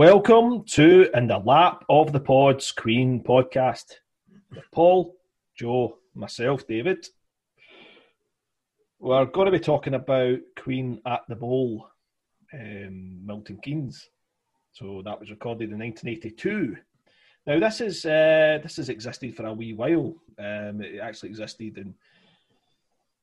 Welcome to In the Lap of the Pods Queen podcast. Paul, Joe, myself, David. We're going to be talking about Queen at the Bowl, um, Milton Keynes. So that was recorded in 1982. Now this is uh, this has existed for a wee while. Um, it actually existed in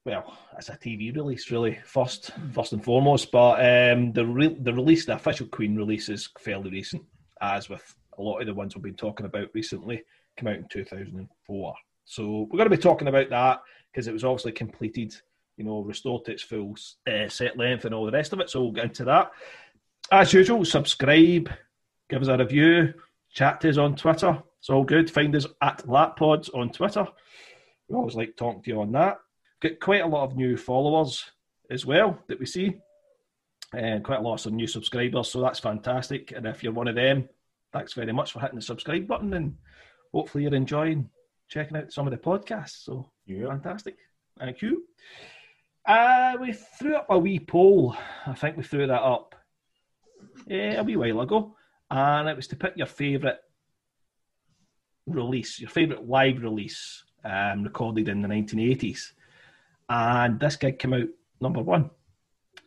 well, it's a TV release, really first, first and foremost. But um, the re- the release, the official Queen release, is fairly recent, as with a lot of the ones we've been talking about recently. Came out in two thousand and four. So we're going to be talking about that because it was obviously completed, you know, restored to its full uh, set length and all the rest of it. So we'll get into that. As usual, subscribe, give us a review, chat to us on Twitter. It's all good. Find us at LapPods on Twitter. We always like talking to you on that. Got quite a lot of new followers as well that we see, and quite a lot of new subscribers. So that's fantastic. And if you're one of them, thanks very much for hitting the subscribe button, and hopefully you're enjoying checking out some of the podcasts. So Yeah. fantastic. Thank you. Uh, we threw up a wee poll. I think we threw that up eh, a wee while ago, and it was to pick your favourite release, your favourite live release um, recorded in the 1980s. And this gig came out number one.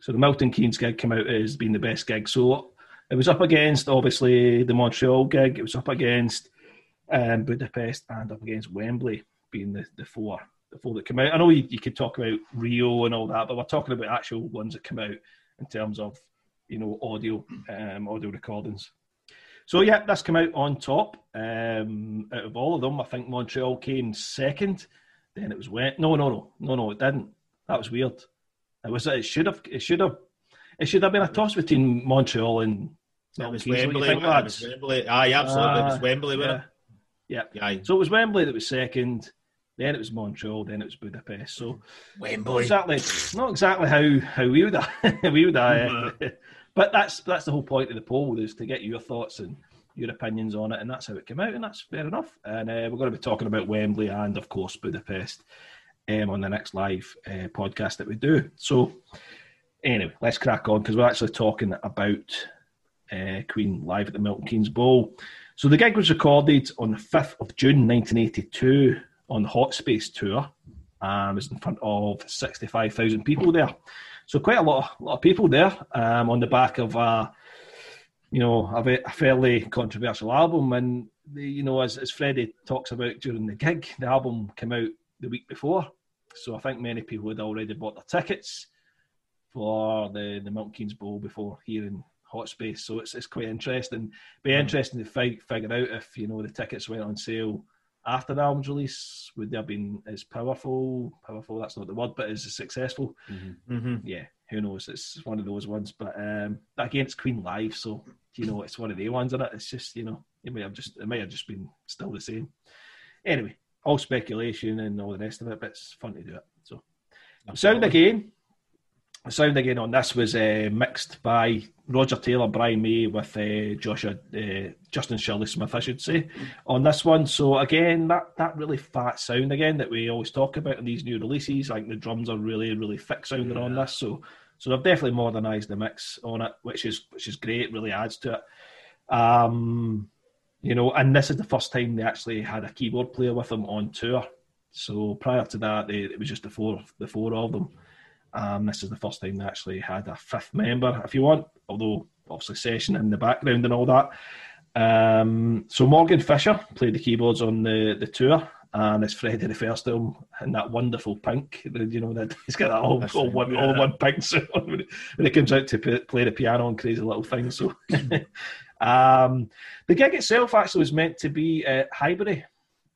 So the Milton Keynes gig came out as being the best gig. So it was up against, obviously, the Montreal gig. It was up against um, Budapest and up against Wembley being the, the four the four that came out. I know you, you could talk about Rio and all that, but we're talking about actual ones that come out in terms of you know audio um, audio recordings. So yeah, that's come out on top um, out of all of them. I think Montreal came second. Then it was wet. No, no, no, no, no. It didn't. That was weird. It was. It should have. It should have. It should have been a toss between Montreal and It was Milton Keynes. What do you Wembley. think, It was Wembley. Aye, absolutely. it was Uh, Wembley, wasn't yeah. it? Yeah. Aye. So it was Wembley that was second. Then it was Montreal. Then it was Budapest. So Wembley. exactly, not exactly how how we would have, we would. Uh, but that's that's the whole point of the poll is to get your thoughts and your opinions on it, and that's how it came out, and that's fair enough. And uh, we're going to be talking about Wembley and of course Budapest um, on the next live uh, podcast that we do. So anyway, let's crack on because we're actually talking about uh, Queen live at the Milton Keynes Bowl. So the gig was recorded on the 5th of June 1982 on the Hot Space Tour and it was in front of 65,000 people there. So quite a lot, of, lot of people there um, on the back of a, you know, a, ve- a fairly controversial album. And, the, you know, as, as Freddie talks about during the gig, the album came out the week before. So I think many people had already bought their tickets for the, the Milton Keynes Bowl before hearing Hot Space. So it's, it's quite interesting. Be interesting to fi- figure out if, you know, the tickets went on sale after the album's release, would they have been as powerful? Powerful, that's not the word, but as successful. Mm-hmm. Yeah, who knows? It's one of those ones. But um, again, it's Queen Live, so you know it's one of the ones, and it? It's just you know it may have just it may have just been still the same. Anyway, all speculation and all the rest of it, but it's fun to do it. So sound again. Sound again on this was uh, mixed by Roger Taylor, Brian May, with uh, Joshua, uh, Justin Shirley Smith, I should say, on this one. So again, that that really fat sound again that we always talk about in these new releases. Like the drums are really really thick sounding on this. So so they've definitely modernised the mix on it, which is which is great. Really adds to it. Um, you know, and this is the first time they actually had a keyboard player with them on tour. So prior to that, they, it was just the four the four of them. Um, this is the first time they actually had a fifth member, if you want, although obviously session in the background and all that. Um, so Morgan Fisher played the keyboards on the, the tour, and it's Freddie refers to him in that wonderful pink. You know that he's got that all, all one yeah. all one pink suit on when he, when he comes out to p- play the piano and crazy little things. So um, the gig itself actually was meant to be at Highbury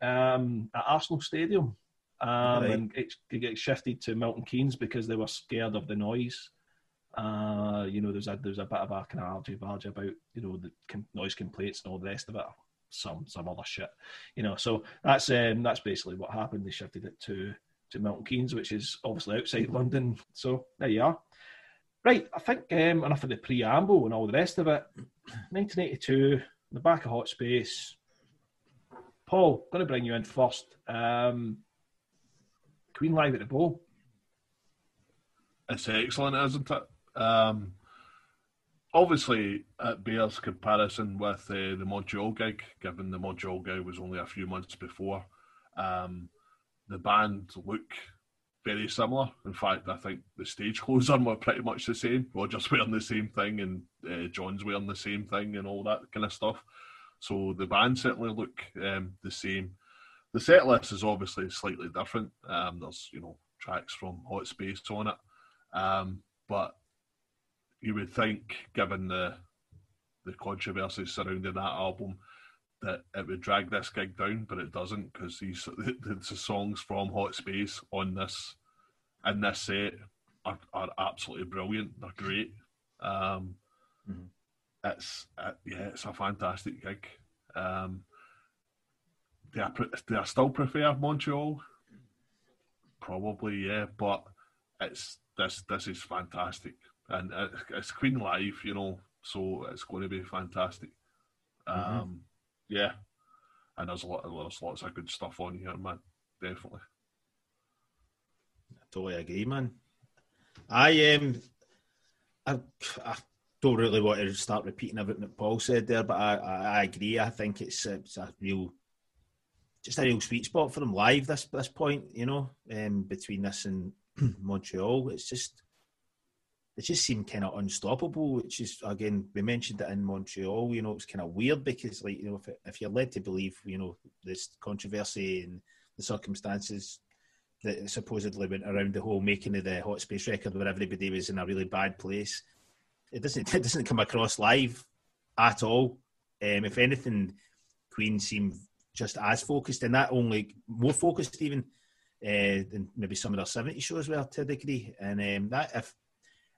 um, at Arsenal Stadium. Um, Right. and it, it shifted to Milton Keynes because they were scared of the noise. Uh, you know, there's a there's a bit of a kind of argy bargy about you know the noise complaints and all the rest of it. Some some other shit, you know. So that's um, that's basically what happened. They shifted it to to Milton Keynes, which is obviously outside London. So there you are. Right, I think um, enough of the preamble and all the rest of it. 1982, the back of Hot Space. Paul, going to bring you in first. Um, Queen live at the Bowl. It's excellent, isn't it? Um, obviously it bears comparison with uh, the Montreal gig, given the Montreal gig was only a few months before. Um, the band look very similar. In fact, I think the stage clothes on were pretty much the same. Roger's wearing the same thing, and uh, John's wearing the same thing, and all that kind of stuff. So the band certainly look um, the same. The set list is obviously slightly different. Um, there's you know tracks from Hot Space on it, um, but you would think, given the the controversy surrounding that album, that it would drag this gig down, but it doesn't because these the, the, songs from Hot Space on this in this set are, are absolutely brilliant. They're great. Um, mm-hmm. It's it, yeah, it's a fantastic gig. Um, do I, do I still prefer Montreal? Probably, yeah, but it's this this is fantastic, and it, it's Queen live, you know, so it's going to be fantastic. Mm-hmm. Um, yeah, and there's a lot, there's lots of good stuff on here, man. Definitely. I totally agree, man. I um, I, I don't really want to start repeating everything that Paul said there, but I, I, I agree. I think it's, it's a real, just a real sweet spot for them live. This this point, you know, um, between this and Montreal, it's just they just seem kind of unstoppable. Which is again, we mentioned it in Montreal. You know, it's kind of weird because, like, you know, if, if you're led to believe, you know, this controversy and the circumstances that supposedly went around the whole making of the Hot Space record, where everybody was in a really bad place, it doesn't it doesn't come across live at all. Um, if anything, Queen seem just as focused, and that only more focused even uh, than maybe some of their 70 shows were to a degree. And um, that if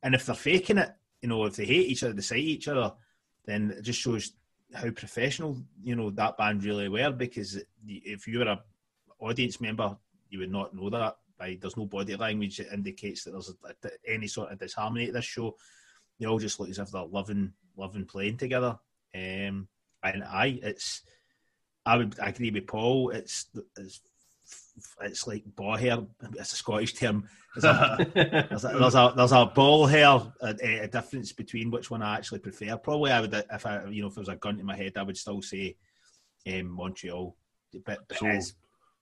and if they're faking it, you know, if they hate each other, they say each other, then it just shows how professional, you know, that band really were. Because if you were a audience member, you would not know that. By there's no body language that indicates that there's any sort of disharmony at this show. They all just look as if they're loving, loving playing together. Um, and I, it's, I would agree with Paul. It's, it's it's like ball hair. It's a Scottish term. There's a, there's a, there's a, there's a ball hair a, a, difference between which one I actually prefer. Probably I would if I you know if there was a gun to my head, I would still say um, Montreal. But, but so,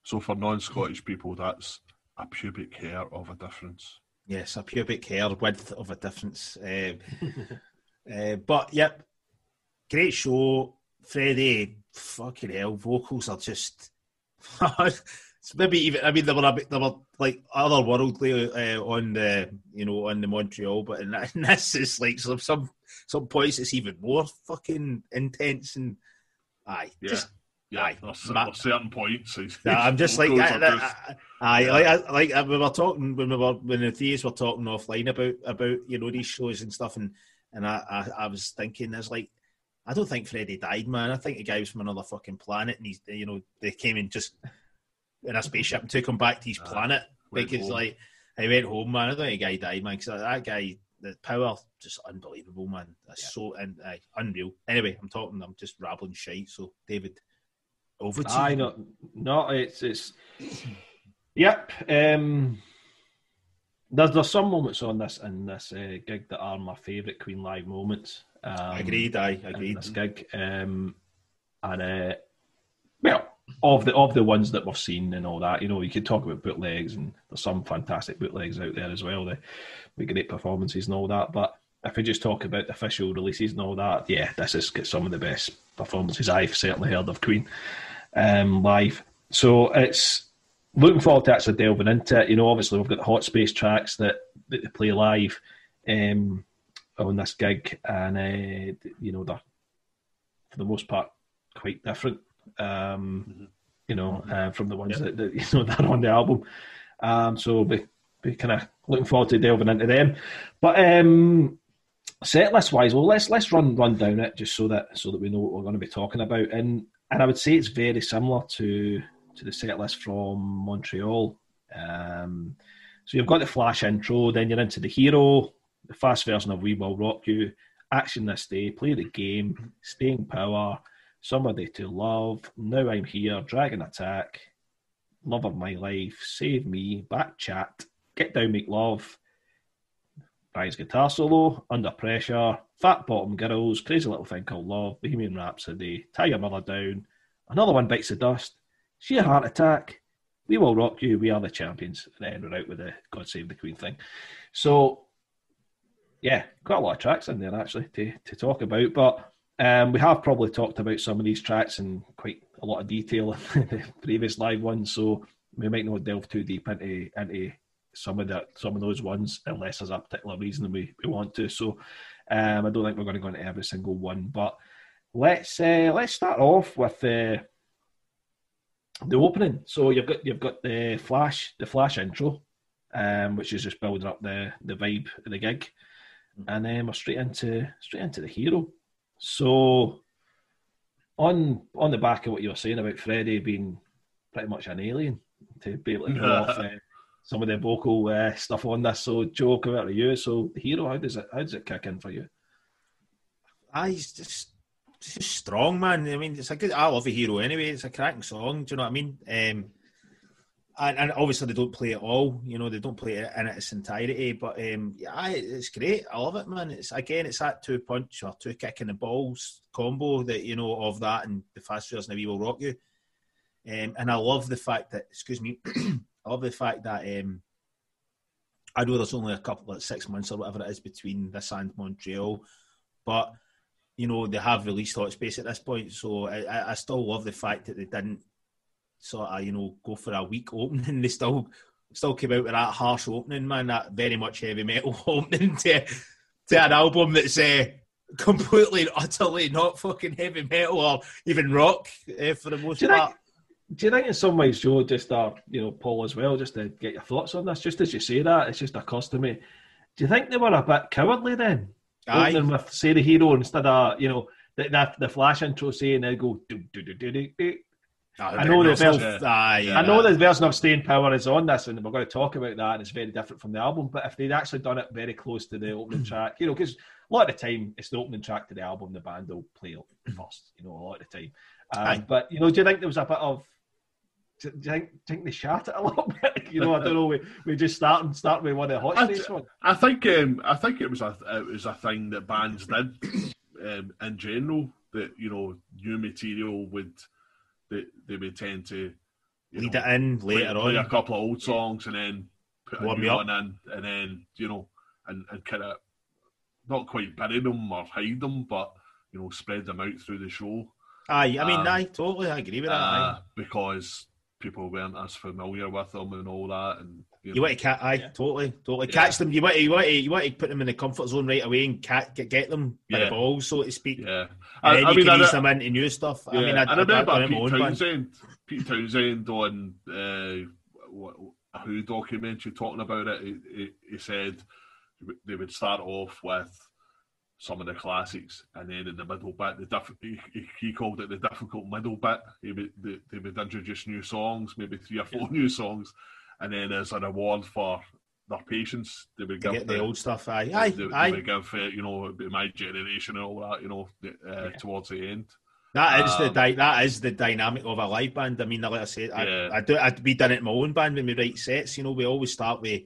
so for non-Scottish people, that's a pubic hair of a difference. Yes, a pubic hair width of a difference. Uh, uh, but yep, great show, Freddie. Fucking hell, vocals are just maybe even I mean there were a bit, there were like otherworldly uh, on the you know on the Montreal, but in, in this is like some some some points it's even more fucking intense and aye, yeah. Just, yeah, aye, there's, there's certain points. I'm just like, I, I, yeah. like, I, like uh, we were talking when we were when the thieves were talking offline about about you know these shows and stuff, and and I, I, I was thinking, there's like, I don't think Freddie died, man. I think the guy was from another fucking planet, and he's you know they came and just in a spaceship and took him back to his uh, planet because home. like he went home, man. I don't think the guy died, man. Because that guy, the power, just unbelievable, man. That's yeah. so and uh, unreal. Anyway, I'm talking. I'm just rambling shite. So, David, over to I you. No, no, it's it's. Yep. Um, there's there's some moments on this in this uh, gig that are my favourite Queen live moments. Um, agreed. I agreed. This gig, um, and uh, well, of the of the ones that we've seen and all that, you know, you could talk about bootlegs, and there's some fantastic bootlegs out there as well. The, with great performances and all that. But if we just talk about official releases and all that, yeah, this is some of the best performances I've certainly heard of Queen um, live. So it's looking forward to actually delving into it. You know, obviously we've got the hot space tracks that, that they play live um, on this gig, and uh, you know they're for the most part quite different um, mm-hmm. you know, mm-hmm. uh, from the ones that, that, you know that are on the album. Um, so be, be kind of looking forward to delving into them. But um, set list wise, well, let's let's run run down it just so that so that we know what we're going to be talking about. And and I would say it's very similar to to the set list from Montreal. Um, so you've got the flash intro, then you're into the hero, the fast version of We Will Rock You, action this day, play the game, staying power, somebody to love. Now I'm here, Dragon Attack, Love of My Life, Save Me, Back Chat, Get Down, Make Love, Brian's guitar solo, Under Pressure, Fat Bottom Girls, Crazy Little Thing Called Love, Bohemian Rhapsody, Tie Your Mother Down, Another One Bites the Dust, Sheer Heart Attack, We Will Rock You, We Are the Champions, and then we're out with the God Save the Queen thing. So, yeah, quite a lot of tracks in there actually to, to talk about, but um, we have probably talked about some of these tracks in quite a lot of detail in the previous live ones, so we might not delve too deep into into some of that some of those ones unless there's a particular reason we, we want to. So um, I don't think we're going to go into every single one, but let's uh, let's start off with the uh, the opening. So you've got you've got the flash the flash intro, um, which is just building up the the vibe of the gig, and then we're straight into straight into the hero. So on on the back of what you were saying about Freddie being pretty much an alien to be able to pull off uh, some of the vocal uh, stuff on this. So Joe, come out to you. So the hero, how does it how does it kick in for you? Ah, he's just just strong, man. I mean, it's a good. I love a hero anyway. It's a cracking song. Do you know what I mean? Um, and, and obviously they don't play it all. You know, they don't play it in its entirety. But um, yeah, it's great. I love it, man. It's again, it's that two punch or two kick in the balls combo that you know of that and the fast and the we will rock you. Um, and I love the fact that, excuse me, I love the fact that um, I know there's only a couple, like six months or whatever it is between this and Montreal, but you know they have released Hot Space at this point, so I, I still love the fact that they didn't sort of you know go for a weak opening. They still still came out with that harsh opening, man. That very much heavy metal opening to to an album that's uh, completely and utterly not fucking heavy metal or even rock uh, for the most part do you think in some ways, Joe, just uh, you know, Paul as well, just to get your thoughts on this, just as you say that, it's just occurs to me. Do you think they were a bit cowardly then? Aye. Opening with say the hero instead of you know the, the, the flash intro saying they go do do do do do. Do. I know the version. Aye, I know the version of Staying Power is on this, and we're going to talk about that. And it's very different from the album. But if they'd actually done it very close to the opening track, you know, because a lot of the time it's the opening track to the album, the band will play it first. You know, a lot of the time. Um, but you know, do you think there was a bit of do you think, think they shat it a little bit? You know, I don't know. We, we just start and start with one of the hot one. I think um, I think it was a it was a thing that bands did um, in general. That you know, new material would they they would tend to lead know, it in later play, on, play a couple of old songs and then put a new one in, and then you know, and, and kind of not quite bury them or hide them, but you know, spread them out through the show. Aye, I mean, um, I totally agree with that. Uh, because people weren't as familiar with them and all that. And you, want to catch, aye, yeah. totally, totally yeah. catch them. You want to, you want to, you want to put them in the comfort zone right away and get, get them by yeah. the balls, so to speak. Yeah, and then I, you mean, can ease them into new stuff. I mean, I, I remember Pete Townshend, Pete Townshend on uh, what, a Who documentary talking about it. He, he, he said they would start off with some of the classics, and then in the middle bit, the diff- he, he called it the difficult middle bit. He would they, they would introduce new songs, maybe three or four yeah. new songs, and then as a reward for their patience, they would give the, the, old stuff. Aye, aye, they, aye. They would give uh, you know my generation and all that. You know, uh, yeah. towards the end. That is um, the di- that is the dynamic of a live band. I mean, like I said, I, yeah. I do. I, we done it in my own band when we write sets. You know, we always start with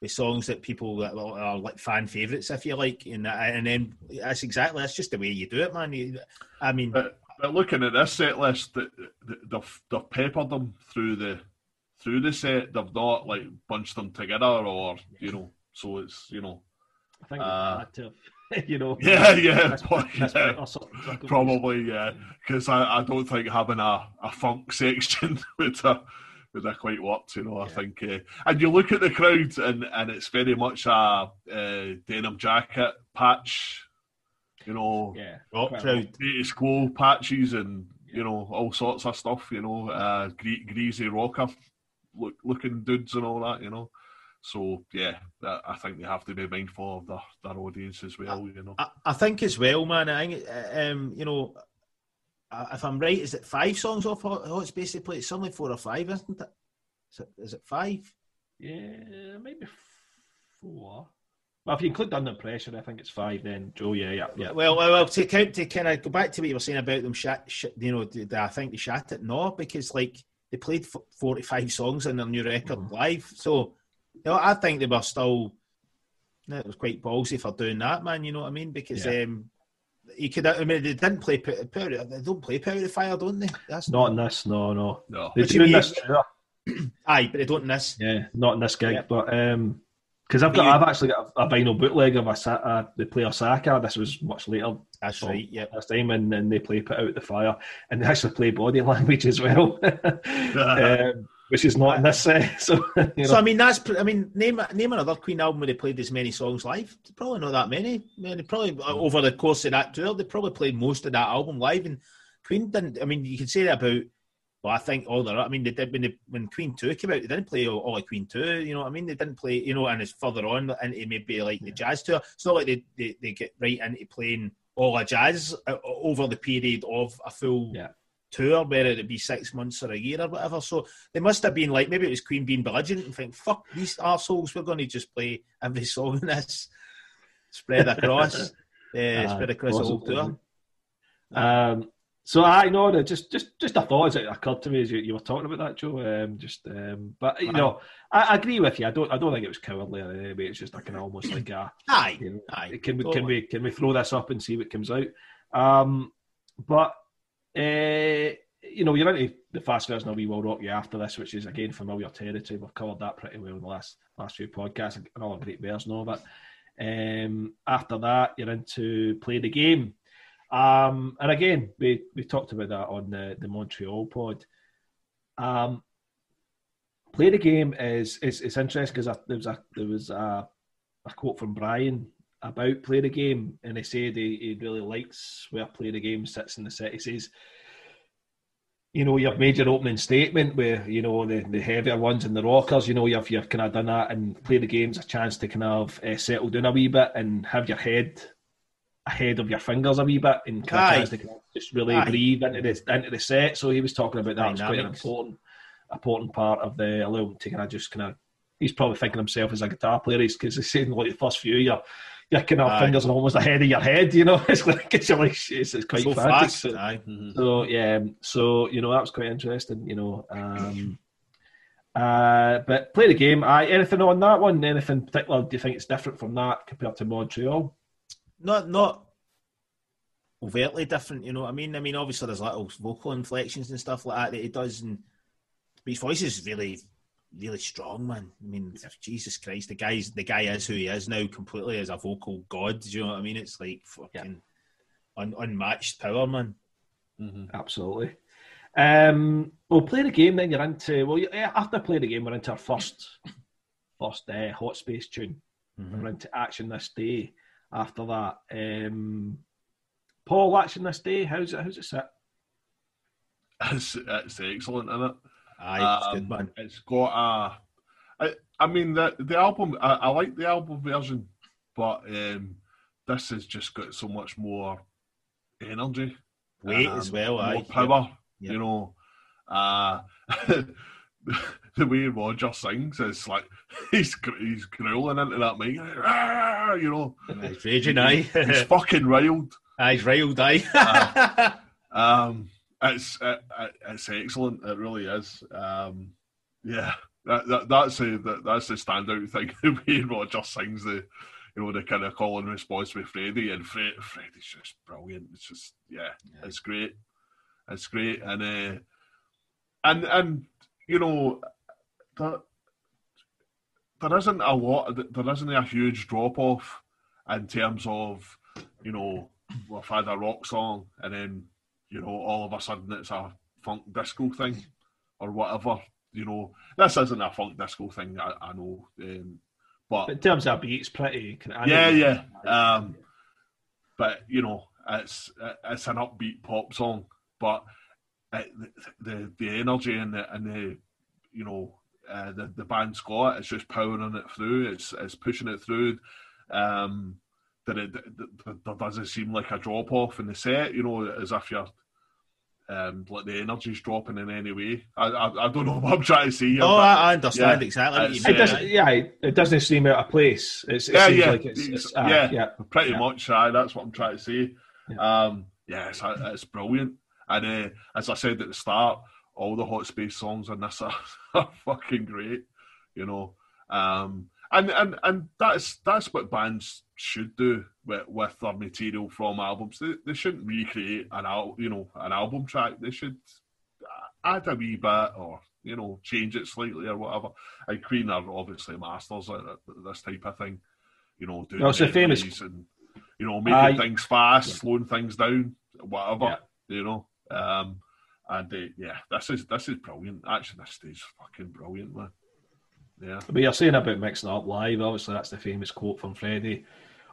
with songs that people that are like fan favourites, if you like, and and then that's exactly that's just the way you do it, man. I mean, but, but looking at this set list, they've they've peppered them through the through the set. They've not like bunched them together, or you know, so it's you know. I think uh, to, you know. Yeah, yeah, yeah. probably, yeah, because I, I don't think having a, a funk section would. Uh, would have quite worked, you know. Yeah. I think, uh, and you look at the crowd, and and it's very much a uh, denim jacket patch, you know, yeah, rock crowd, status quo patches, and you know all sorts of stuff, you know, uh, gre- greasy rocker look, looking dudes and all that, you know. So yeah, I think they have to be mindful of their, their audience as well. You know, I, I think as well, man. I think um, you know uh, if I'm right, is it five songs off Hot Space they play? It's only four or five, isn't it? Is it, is it five? Yeah, maybe four. Well, if you include Under Pressure, I think it's five. Then Joe, yeah, yeah, yeah. Well, well, well to count to kind of go back to what you were saying about them, shat, you know, I think they shat it. No, because like they played forty-five songs on their new record mm-hmm. live, so you know, I think they were still it was quite ballsy for doing that, man. You know what I mean? Because Yeah. um, he could. I mean, they didn't play. Power, Power- they don't play Power of the Fire, don't they? That's Not in this, no, no. No. They What do you in this. Aye, but they don't in this. Yeah, not in this gig, Yeah. but um, because I've got, You- I've actually got a, a vinyl bootleg of a, uh, the player Saka. This was much later That's right. Yeah. this time, and then they play "Put Out the Fire," and they actually play body language as well, um, which is not in this set. So, you know, So I mean, that's. I mean, name name another Queen album where they played as many songs live. Probably not that many. I mean, they probably uh, over the course of that tour, they probably played most of that album live. And Queen didn't. I mean, you could say that about. Well, I think all the. I mean, they did when they, when Queen Two came out. They didn't play all, all of Queen Two. You know what I mean? They didn't play. You know, and it's further on into maybe like the jazz tour. It's not like they, they, they get right into playing all of jazz uh, over the period of a full Yeah. tour, whether it would be six months or a year or whatever. So they must have been like maybe it was Queen being belligerent and think, "Fuck these arseholes, we're going to just play every song in this, spread across, uh, Uh, spread across the whole tour." Um, so I know that just just just a thought as it occurred to me as you, you were talking about that, Joe. Um, just um, but you know, I, I agree with you. I don't I don't think it was cowardly in any way. It's just like an almost like a Aye, you know, aye. can we can we can we throw this up and see what comes out? Um, but uh, you know, you're into the fast version of We Will Rock You after this, which is again familiar territory. We've covered that pretty well in the last last few podcasts. and all Another great version of it. Um, after that, you're into Play the Game. Um, and again, we, we talked about that on the, the Montreal pod. Um, play the game is is, is interesting because there was a there was a, a quote from Brian about play the game, and he said he, he really likes where play the game sits in the set. He says, you know, you've made your opening statement where you know the, the heavier ones and the rockers. You know, you've you've kind of done that, and play the game's a chance to kind of uh, settle down a wee bit and have your head ahead of your fingers a wee bit and kind of to just really Aye. breathe into the into the set. So he was talking about that. It's quite an important important part of the to kind of just kind of. He's probably thinking himself as a guitar player, He's because he's saying like the first few, your your kind of Aye. fingers are almost ahead of your head. You know, it's like it's like it's, it's quite so fast. So- Aye. so yeah, so you know that was quite interesting. You know, um, uh, but play the game. I anything on that one? Anything particular? Do you think it's different from that compared to Montreal? Not not overtly different. You know what I mean? I mean, obviously there's little vocal inflections and stuff like that that he does, and but his voice is really really strong, man. I mean, Jesus Christ, the guy's the guy is who he is now, completely as a vocal god. Do you know what I mean? It's like fucking un- unmatched power, man. Mhm. Absolutely. Um, we'll play the game. Then you're into well. yeah, After play the game, we're into our first first uh, hot space tune. We're into action this day. After that, um, Paul, action this day. How's it? How's it sit? It's, it's excellent, isn't it? Aye, it's Um, good, man. It's got a. I, I mean the the album. I, I like the album version, but um, this has just got so much more energy, Weight um, as well. more Aye, power. Yep. You know, uh, the way Roger sings is like he's he's growling into that mic. "Ah," You know, he's raging. Aye, he's fucking riled. aye, he's riled. Aye. Um, it's it, it- it's excellent. It really is. Um, yeah, that, that that's a that, that's the standout thing. The way Roger sings the, you know, the kind of call and response with Freddie, and Fred, Freddie's just brilliant. It's just yeah, it's great. It's great, and uh, and and you know, there, there isn't a lot. There isn't a huge drop off in terms of you know we've had a rock song and then you know all of a sudden it's a funk disco thing or whatever. You know, this isn't a funk disco thing. I, I know, um, but But in terms of beats, pretty. I yeah, yeah. Um, but you know, it's it's an upbeat pop song, but it, the the energy and the and the you know uh, the the band's got. It's just powering it through. It's it's pushing it through. Um, that it, that there doesn't seem like a drop off in the set. You know, as if you're. Um, like the energy's dropping in any way. I, I, I don't know what I'm trying to say here. oh, I I understand yeah, exactly what you mean. It doesn't, yeah, it doesn't seem out of place. It's, it Yeah, seems yeah, like it's, it's uh, yeah. yeah. pretty Yeah. much. Aye, that's what I'm trying to say. Yeah. Um, yeah, it's, it's brilliant. And uh, as I said at the start, all the Hot Space songs on this are, are fucking great. You know, um, and and and that's that's what bands should do with, with their material from albums. They, they shouldn't recreate an al- you know an album track. They should add a wee bit or you know change it slightly or whatever. And Queen are obviously masters at this type of thing. You know, doing no, it's famous and you know making things fast, yeah. slowing things down, whatever. Yeah. You know. Um, and uh, yeah, this is this is brilliant. Actually, this stage fucking brilliant, man. Yeah. But you're saying about mixing up live. Obviously, that's the famous quote from Freddie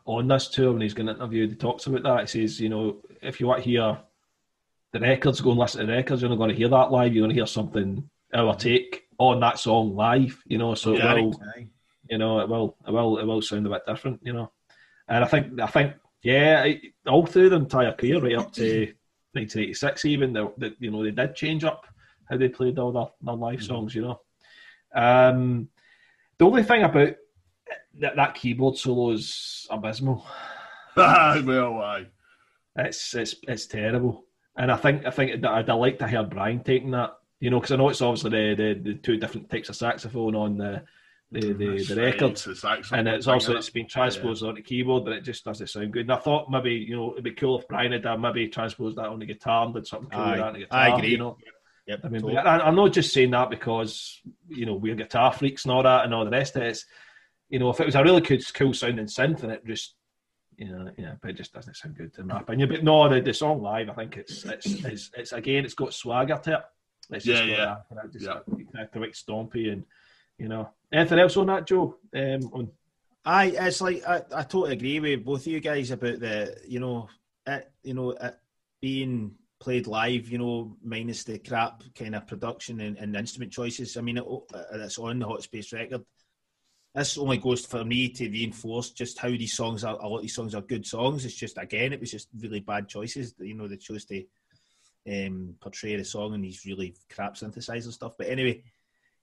on this tour when he's going to interview. He talks about that. He says, you know, if you want to hear the records, go and listen to the records. You're not going to hear that live. You're going to hear something our take on that song live. You know, so yeah, it will, you know, it will, it will, it will sound a bit different. You know, and I think, I think, yeah, all through the entire career, right up to 1986, even they, you know, they did change up how they played all their, their live mm-hmm. songs. You know, um, the only thing about that, that keyboard solo is abysmal. well, why? It's it's it's terrible, and I think I think I'd, I'd like to hear Brian taking that. You know, because I know it's obviously the, the, the two different types of saxophone on the the, the, the record, and it's also it's been transposed yeah. onto keyboard, but it just doesn't sound good. And I thought maybe you know it'd be cool if Brian had done, maybe transposed that on the guitar and did something cool with that on the guitar. I agree. You know, yep, I mean, totally. I, am not just saying that because you know we're guitar freaks and all that and all the rest of it. It's, you know, if it was a really cool, cool sounding synth and it just, you know, yeah, but it just doesn't sound good in my opinion. But no, the, the song live, I think it's it's, it's, it's again, it's got swagger to it. It's just yeah, yeah, just yeah. Kind of stompy and you know, anything else on that, Joe? Um, on I, it's like I, I totally agree with both of you guys about the, you know, it, you know, it being played live, you know, minus the crap kind of production and, and instrument choices. I mean, it, it's on the Hot Space record this only goes for me to reinforce just how these songs are. A lot of these songs are good songs. It's just again, it was just really bad choices. You know, they chose to um, portray the song and these really crap synthesizer stuff. But anyway,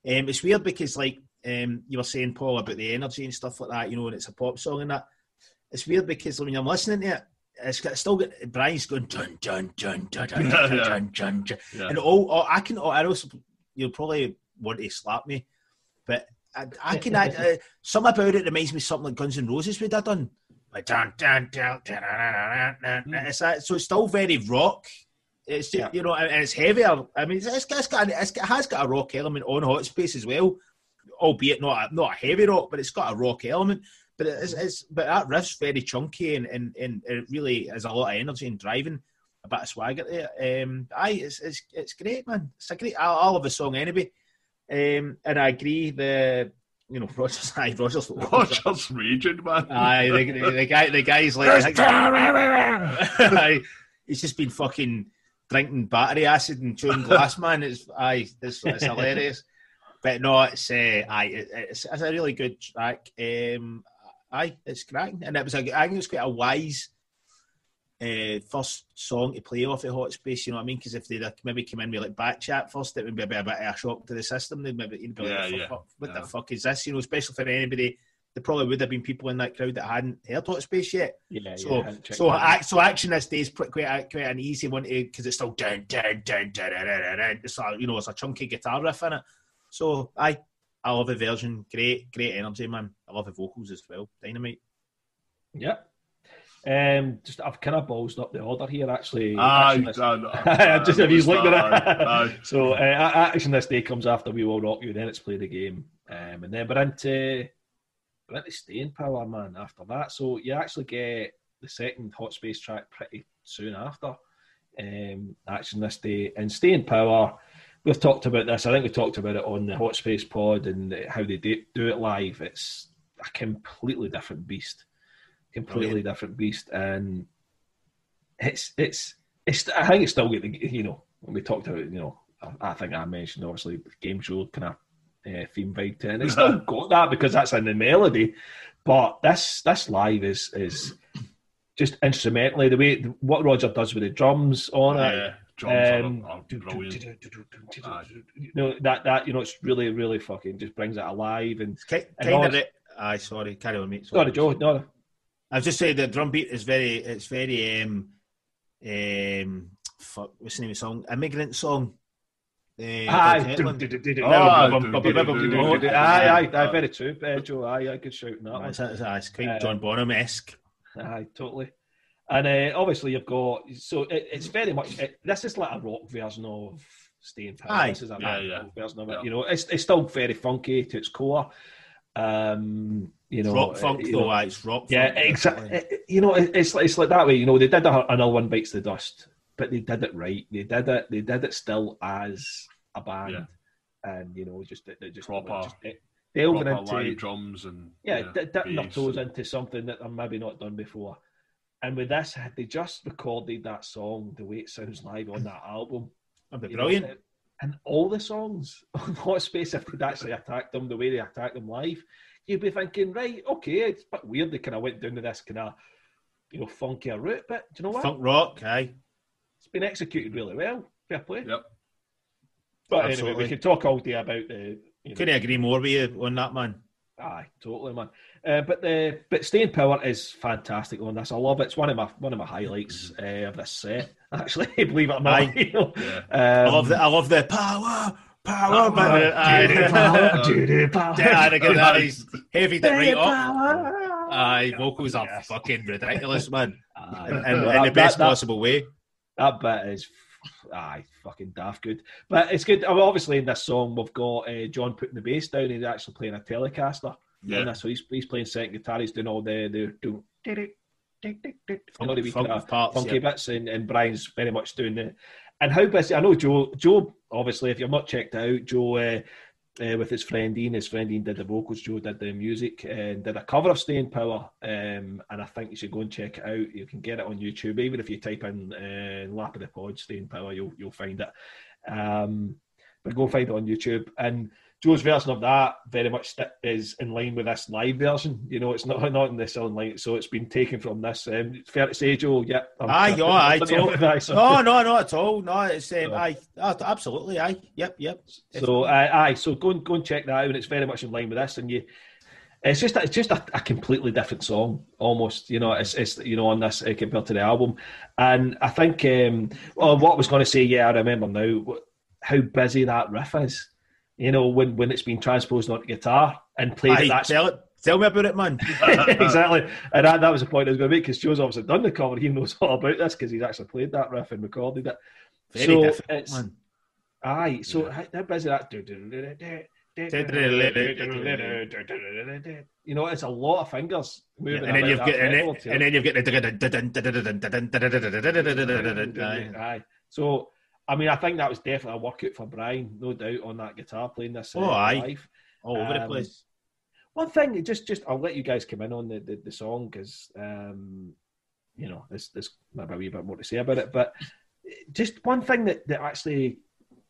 um, it's weird because like um, you were saying, Paul, about the energy and stuff like that. You know, and it's a pop song and that. It's weird because when I'm listening to it, it's got, still got Brian's going dun dun dun dun dun dun dun dun, dun, dun. Yeah. and all, all I can. I know you'll probably want to slap me, but I, I can add uh, some about it reminds me of something like Guns N' Roses would have done. Like dun, dun, dun, dun, dun, dun, dun. It's that, so it's still very rock. It's just, yeah. you know, and it's heavier. I mean, it's, it's got it's, it has got a rock element on Hot Space as well, albeit not a, not a heavy rock, but it's got a rock element. But it's, it's but that riff's very chunky and, and, and it really has a lot of energy and driving, a bit of swagger there. Um, aye, it's, it's it's great, man. It's a great. I, I love the song anyway. Um, and I agree. The you know Rogers, aye, Rogers, Rogers raging man. Aye, the, the, the guy, the guy's like, aye, he's just been fucking drinking battery acid and chewing glass, man. It's aye, it's, it's hilarious. But no, it's uh, aye, it, it's, it's a really good track. Um, aye, it's cracking, and it was a, I think it was quite a wise uh, first song to play off the hot space. You know what I mean? Because if they maybe come in with like back chat first, it would be a bit, of a shock to the system. They'd maybe you'd be like, yeah, yeah. What yeah. the fuck is this? You know, especially for anybody. There probably would have been people in that crowd that hadn't heard Hot Space yet. Yeah, so, yeah, so, act, so action this day is quite, quite, an easy one to because it's still dun, dun, dun, dun. It's a, you know, it's a chunky guitar riff in it. So I, I love the version. Great, great energy, man. I love the vocals as well. Dynamite. Yeah, um, just I've kind of ballsed up the order here. Actually, aye, aye, just if he's looked at it. so uh, action this day comes after we will rock you. Then it's play the game, um, and then we're into into staying power, man. After that, so you actually get the second hot space track pretty soon after um, action this day and staying power. We've talked about this. I think we talked about it on the hot space pod and how they do it live. It's a completely different beast completely different beast, and it's it's it's. I think it's still. You know, when we talked about, you know, I, I think I mentioned obviously the game show kind of uh, theme vibe to it, and it's still got that because that's in the melody. But this this live is is just instrumentally the way what Roger does with the drums on yeah, it. Drums um, are, are brilliant. You know that that you know it's really really fucking just brings it alive and kind, kind of it. Aye, sorry, carry on, mate. Sorry, sorry Joe. No, I was just saying the drum beat is very, it's very, um, um, fuck, what's the name of the song? Immigrant song. Uh, Aye, Ed aye, aye, aye, very true, uh, Joe. Aye, aye, good shout on that one. It's, it's, it's quite Um, John Bonham esque. Aye, totally. And uh, obviously, you've got so it, it's very much it, this is like a rock version of Staying Power. Aye. This is a Yeah, rock yeah. version of it. Yeah. You know, it's it's still very funky to its core. Um, you know, rock funk, uh, you though. know, it's rock Yeah, exactly. You know, it- it's it's like that way. You know, they did another one bites the dust, but they did it right. They did it. They did it still as a band, Yeah. and you know, just they just Proper- just delving Proper into live drums and yeah, di- dipping their toes and- into something that they've maybe not done before. And with this, had they just recorded that song the way it sounds live on that album, That'd be you know, brilliant. and all the songs on Hot Space, if they'd actually attacked them the way they attacked them live, you'd be thinking, right, okay, it's a bit weird they kind of went down to this kind of, you know, funkier route, but do you know what? Funk rock, aye. It's been executed really well. Fair play. Yep. But anyway, Absolutely. we could talk all day about the. You Couldn't agree more with you on that, man. Aye, totally, man. Uh, but the but staying power is fantastic on this. I love it. It's one of my one of my highlights uh, of this set. Actually, believe it or not, Aye. you know. Yeah. Um, I love the I love the power, power, Power, but aye. duty, power, duty, power. Yeah, and again, that is heavy that right up. Aye, vocals are Yes. fucking ridiculous, man. Aye. In, in, in That- the best that- that- possible way. That bit is, aye, fucking daft good. But it's good. I mean, obviously, in this song, we've got uh, John putting the bass down. He's actually playing a Telecaster. Yeah. And that's so he's, he's playing second guitar. He's doing all the the do, do, do, do, do, do, all the wee kind of parts, funky yeah. bits, and, and Brian's very much doing the. And how busy? I know Joe. Joe, obviously, if you've not checked out, Joe. Uh, uh, with his friend Ian, his friend Ian did the vocals, Joe did the music, and did a cover of Staying Power. Um, and I think you should go and check it out. You can get it on YouTube, even if you type in uh, "Lap of the Pod" Staying Power, you'll you'll find it. Um, but go find it on YouTube. And Joe's version of that very much is in line with this live version. You know, it's not not in this online, so it's been taken from this. Um, it's fair to say, Joe. Yeah, I'm- Aye, oh, aye, I'm- aye, so- No, no, not at all. No, it's um, So- aye, oh, absolutely, aye, yep, yep. So uh, aye, so go and go and check that out, and it's very much in line with this. And you, it's just it's just a, a completely different song, almost. You know, it's it's you know on this uh, compared to the album, and I think um, well, what I was going to say, yeah, I remember now how busy that riff is. You know, when when it's been transposed onto guitar and played Aye, that tell it, tell me about it, man. exactly. And that, that was the point I was going to make because Joe's obviously done the cover. He knows all about this because he's actually played that riff and recorded it. Very so difficult, it's, man. Aye, so how how busy that. You know, it's a lot of fingers moving. and then you've got and then, and then you've got the Aye. So, I mean, I think that was definitely a workout for Brian, no doubt, on that guitar playing this. uh, Oh, aye. live. all over the Um, place. One thing, just just I'll let you guys come in on the the, the song because um, you know there's there's maybe a wee bit more to say about it, but just one thing that that actually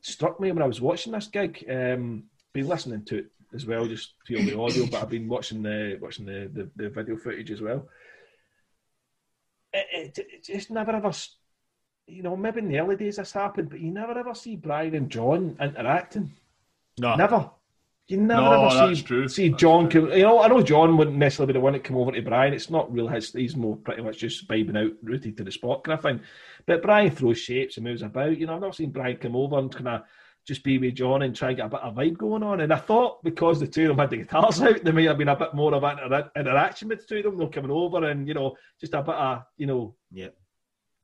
struck me when I was watching this gig. Um, been listening to it as well, just purely the audio, but I've been watching the watching the the, the video footage as well. It, it, it just never ever. You know, maybe in the early days this happened, but you never ever see Brian and John interacting. No, Never. You never No, ever see, true. see That's John true. come. You know, I know John wouldn't necessarily be the one that come over to Brian. It's not real his. He's more pretty much just vibing out, rooted to the spot kind of thing. But Brian throws shapes and moves about. You know, I've never seen Brian come over and kind of just be with John and try and get a bit of vibe going on. And I thought because the two of them had the guitars out, there may have been a bit more of an inter- interaction with the two of them. They're coming over and you know, just a bit of you know, yeah,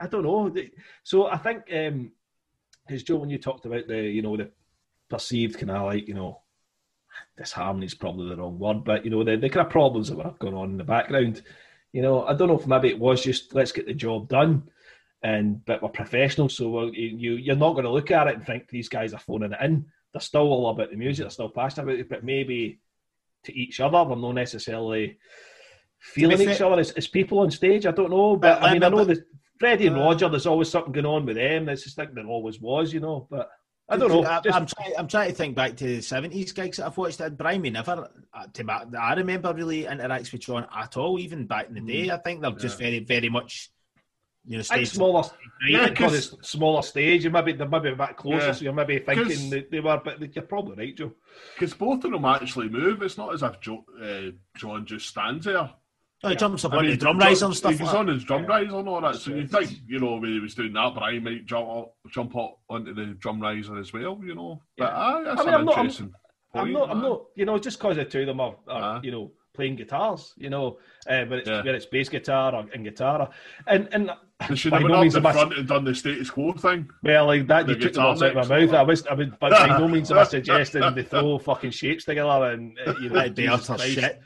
I don't know. So I think um because Joe, when you talked about the you know the perceived kind of like you know disharmony is probably the wrong word, but you know the, the kind of problems that were going on in the background. You know, I don't know if maybe it was just let's get the job done, and but we're professional, so you you're not going to look at it and think these guys are phoning it in. They're still all about the music, they're still passionate about it, but maybe to each other, they're not necessarily feeling fair- each other as, as people on stage. I don't know, but, But I mean, I know that Freddie and Uh, Roger, there's always something going on with them. It's just like there always was, you know. But I don't know. I, just- am trying. I'm trying to think back to the seventies gigs that I've watched. And Brian, me never. uh, To my, I remember really interacts with John at all. Even back in the day, I think they're just very, very much. You know, I stage smaller, Yeah, yeah, because 'cause- it's smaller stage, and maybe they're maybe a bit closer, Yeah. so you're maybe thinking that they were, but you're probably right, Joe. Because both of them actually move. It's not as if jo- uh, John just stands there. Oh, he jumps up I on mean, the drum he riser and stuff He like on his drum riser and all that. So you think, you know, when he was doing that, Brian might jump up, jump up onto the drum riser as well, you know. But Yeah. aye, that's I mean, an I'm not- I'm- interesting I'm point. not, I'm not, you know, just because the two of them are, are Aye. you know, playing guitars, you know, uh, whether it's Yeah. whether it's bass guitar or and guitar, and and They should by have no means up am the I- front and done the status quo thing. well, like that, The you took the guitar words out of mix. my mouth. I was, I would, but by no means am I suggesting they throw fucking shapes together and uh, you know, That'd be Jesus utter shit.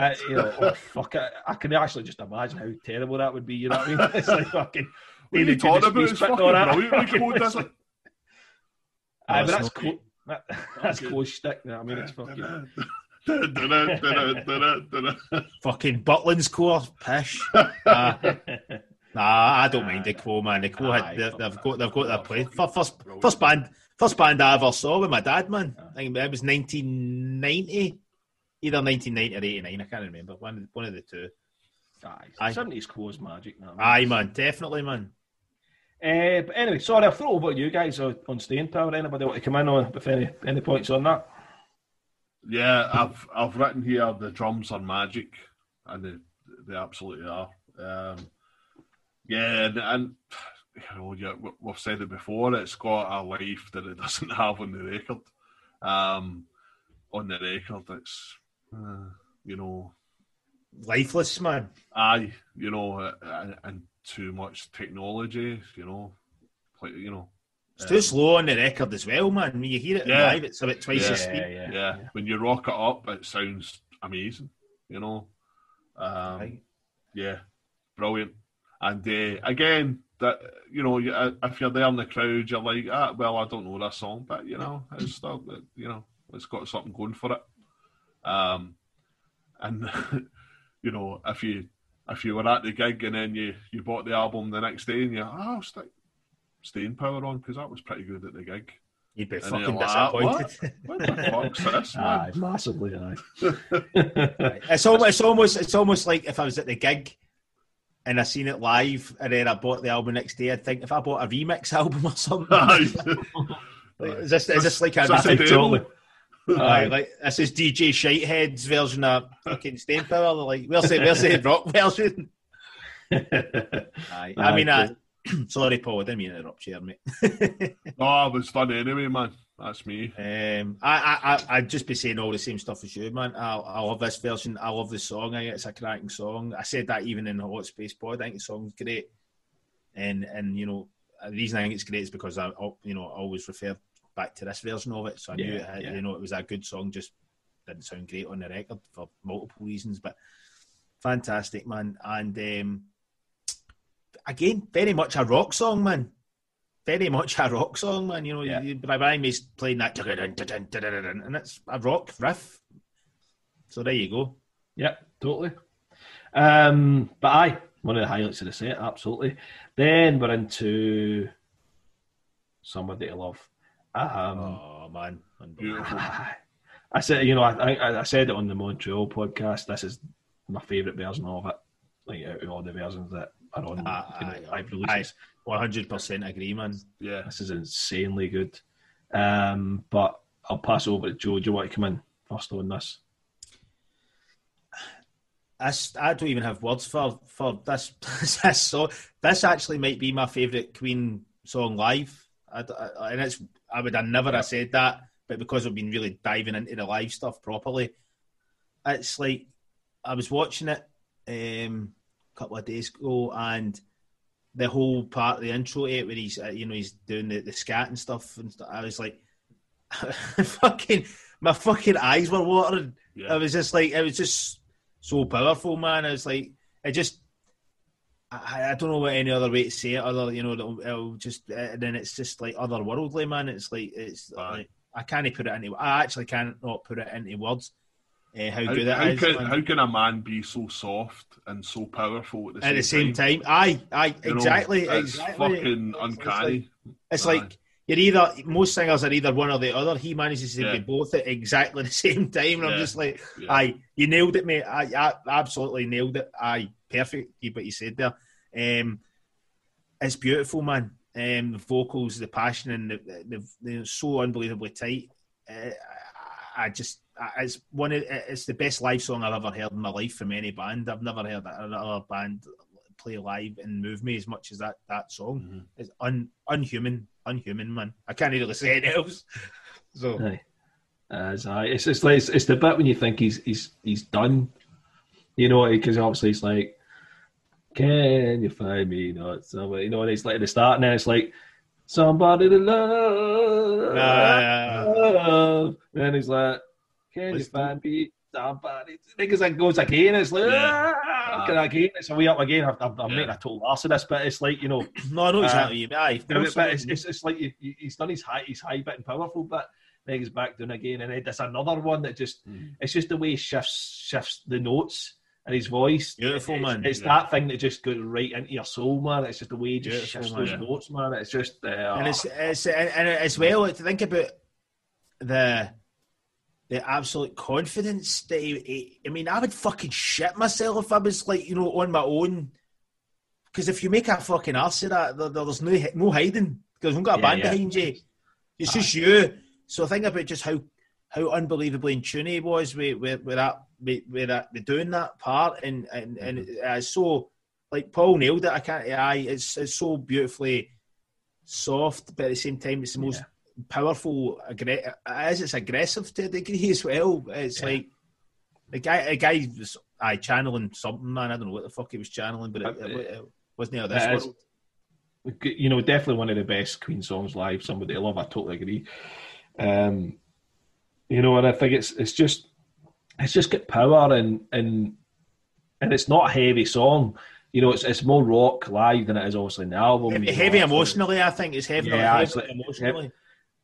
Uh, you know, oh, fuck, I, I can actually just imagine how terrible that would be. You know what I mean? It's like fucking. What are Neither you talking about? Priest It's bit fucking nor that. brilliantly Fucking- coded, it's isn't like- Aye, No, but it's that's not cool. That, that's Okay. close shtick. you know what I mean, it's fucking. Fucking Butlin's core, pish. Nah, nah, I don't mind the quo, man. The quo, Aye, had, they, fuck they've got, they've got their play. First, first, first band, first band I ever saw with my dad, man. I think it was 1990, either 1990 or 89. I can't remember. One, one of the two. Aye. Aye, seventies close magic. you know Aye, man, definitely, man. Uh, but anyway, sorry, I'll throw over to you guys on, on staying power. Anybody want to come in on with any any points on that? Yeah, I've I've written here the drums are magic, and they they absolutely are. Um, yeah, and, and you know, yeah, we- we've said it before. It's got a life that it doesn't have on the record. Um, on the record, it's uh, you know, Lifeless, man. aye, you know, uh, and, and too much technology, you know, like you know, It's too slow on the record as well, man. When you hear it Yeah. live, it's about twice Yeah. the speed. yeah, yeah, when you rock it up, it sounds amazing, you know. Um, Aye. Yeah, brilliant. And uh, again, that you know, uh, if you're there in the crowd, you're like, ah, well, I don't know that song, but you know, it's still, uh, you know, it's got something going for it. Um, and you know, if you if you were at the gig and then you you bought the album the next day and you, oh, I'll stick staying power on because that was pretty good at the gig. You'd be And fucking you're like, disappointed. What the fuck's this, man? Aye, massively. Aye. It's almost, it's almost, it's almost like if I was at the gig and I seen it live, and then I bought the album next day. I'd think if I bought a remix album or something, like, is this is this like a So it's a remix? Aye, like this is DJ Shitehead's version of fucking Staying Power. Like where's the where's the rock version? Aye. I mean, uh, sorry, Paul, I didn't mean to interrupt you, mate. No, I was fun anyway, man. That's me. Um, I, I, I, I'd just be saying all the same stuff as you, man. I, I love this version. I love the song. I it's a cracking song. I said that even in the Hot Space Pod. I think the song's great. And, and you know, the reason I think it's great is because I, I- you know, I always refer back to this version of it. So I knew, it, yeah. you know, it was a good song. Just didn't sound great on the record for multiple reasons, but fantastic, man. And um, again, very much a rock song, man very much a rock song, man. You know, Yeah. you, Brian May's playing that, and it's a rock riff. So there you go. Yeah, totally. Um, but aye, one of the highlights of the set, absolutely. Then we're into somebody to love. Um, oh man, Beautiful. I said, you know, I, I, I said it on the Montreal podcast. This is my favourite version of it, like out of all the versions that are on Aye, you know, aye, live aye. releases. One hundred percent agree, man. Yeah. This is insanely good. Um, but I'll pass over to Joe. Do you want to come in first on this? This, I don't even have words for for this. this song. This actually might be my favourite Queen song live. I, I- and it's I would have never have said that, but because I've been really diving into the live stuff properly, it's like I was watching it um, a couple of days ago, and the whole part of the intro to it where he's uh, you know he's doing the, the scat and stuff, and stuff, I was like, fucking my fucking eyes were watering. Yeah. I was just like, it was just so powerful, man. I was like, it just, I, I don't know what any other way to say it other, you know, it'll, it'll just, uh, and then it's just like otherworldly, man. It's like, it's like, I can't put it into, I actually can't not put it into words. Uh, how, How, good it how is, can, man. how can a man be so soft and so powerful at the at the same, same time. Aye, aye, You know, exactly, it's exactly. fucking It's- it's uncanny. like- It's like you're either most singers are either one or the other. He manages to Yeah. be both at exactly the same time, and I'm just like, Yeah. aye, you nailed it, mate. I, I absolutely nailed it. Aye, perfect. What you said there. Um, it's beautiful, man. Um, the vocals, the passion, and the, the, the, they're so unbelievably tight. Uh, I just it's one of it's the best live song I've ever heard in my life from any band. I've never heard another band play live and move me as much as that that song. Mm-hmm. It's un, unhuman, unhuman, man. I can't really say anything else. So. Aye. As I, it's it's, like, it's it's the bit when you think he's he's he's done, you know, because obviously it's like, can you find me? You know, it's, you know, and it's like at the start, and then it's like, somebody to love. Uh, and he's like, can you find me? Because it goes again. It's like, yeah. ah, uh, again. It's a way up again. I'm, I'm, yeah. making a total ass of this, but it's like, you know. no, I know exactly. Uh, yeah, but it's, it's, it's, like you, he's done his high, his high bit and powerful, but then he's back down again. And then there's another one that just, mm. it's just the way he shifts, shifts the notes and his voice. Beautiful, it's, man. It's yeah. that thing that just goes right into your soul, man. It's just the way he just Beautiful, shifts man. those yeah. notes, man. It's just. Uh, and it's, it's and, and as well, to think about the the absolute confidence that he, he, I mean, I would fucking shit myself if I was like, you know, on my own. Because if you make a fucking arse of that, there, there's no no hiding. Because we've got a yeah, band behind you. It's just you. So think about just how how unbelievably in tune he was with, with, with that with, with that with doing that part and and and mm-hmm. it's so like Paul nailed it. I can't. I it's it's so beautifully soft, but at the same time, it's the most yeah. Powerful. Aggre- as it's aggressive to a degree as well. It's yeah. like the guy. A guy was I channeling something, man. I don't know what the fuck he was channeling, but it, it, it wasn't out of this world. You know, definitely one of the best Queen songs live. Somebody I love. I totally agree. Um, you know, and I think it's it's just it's just got power and and and it's not a heavy song. You know, it's it's more rock live than it is obviously in the album. Heavy, heavy emotionally, I think it's heavy. Yeah, heavy like, emotionally.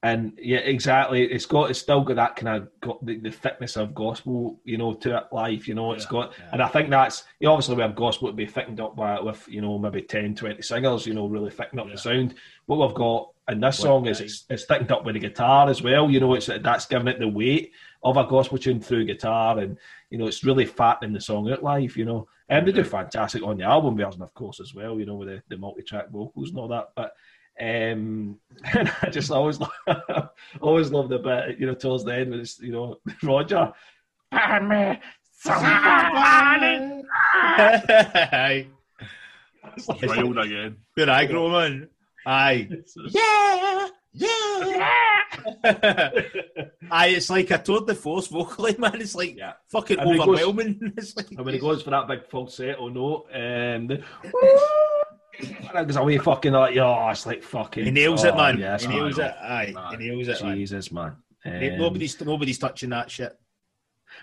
And yeah, exactly. It's got it's still got that kind of got the, the thickness of gospel, you know, to it life. You know, it's yeah, got, yeah. and I think that's you know, obviously we have gospel to be thickened up by it with you know maybe 10, 20 singers, you know, really thickening up yeah. the sound. What we've got in this song is it's, it's thickened up with the guitar as well. You know, it's that's giving it the weight of a gospel tune through guitar, and you know it's really fattening the song out live. You know, and they do fantastic on the album version, of course, as well. You know, with the, the multi-track vocals and all that. But um, and I just always always love the bit, you know, towards the end when it's you know Roger, and me somebody. Wild again. Good aggro, man. Aye. Yeah, yeah. Aye, it's like a tour de force vocally, man. It's like yeah. fucking and overwhelming. Goes, it's like... And when he goes for that big falsetto note, um, the, goes away fucking like, oh, it's like fucking. He nails oh, it, man. Yes, he nails it. Aye, man. he nails it. Jesus, man. man. Um, nobody's nobody's touching that shit.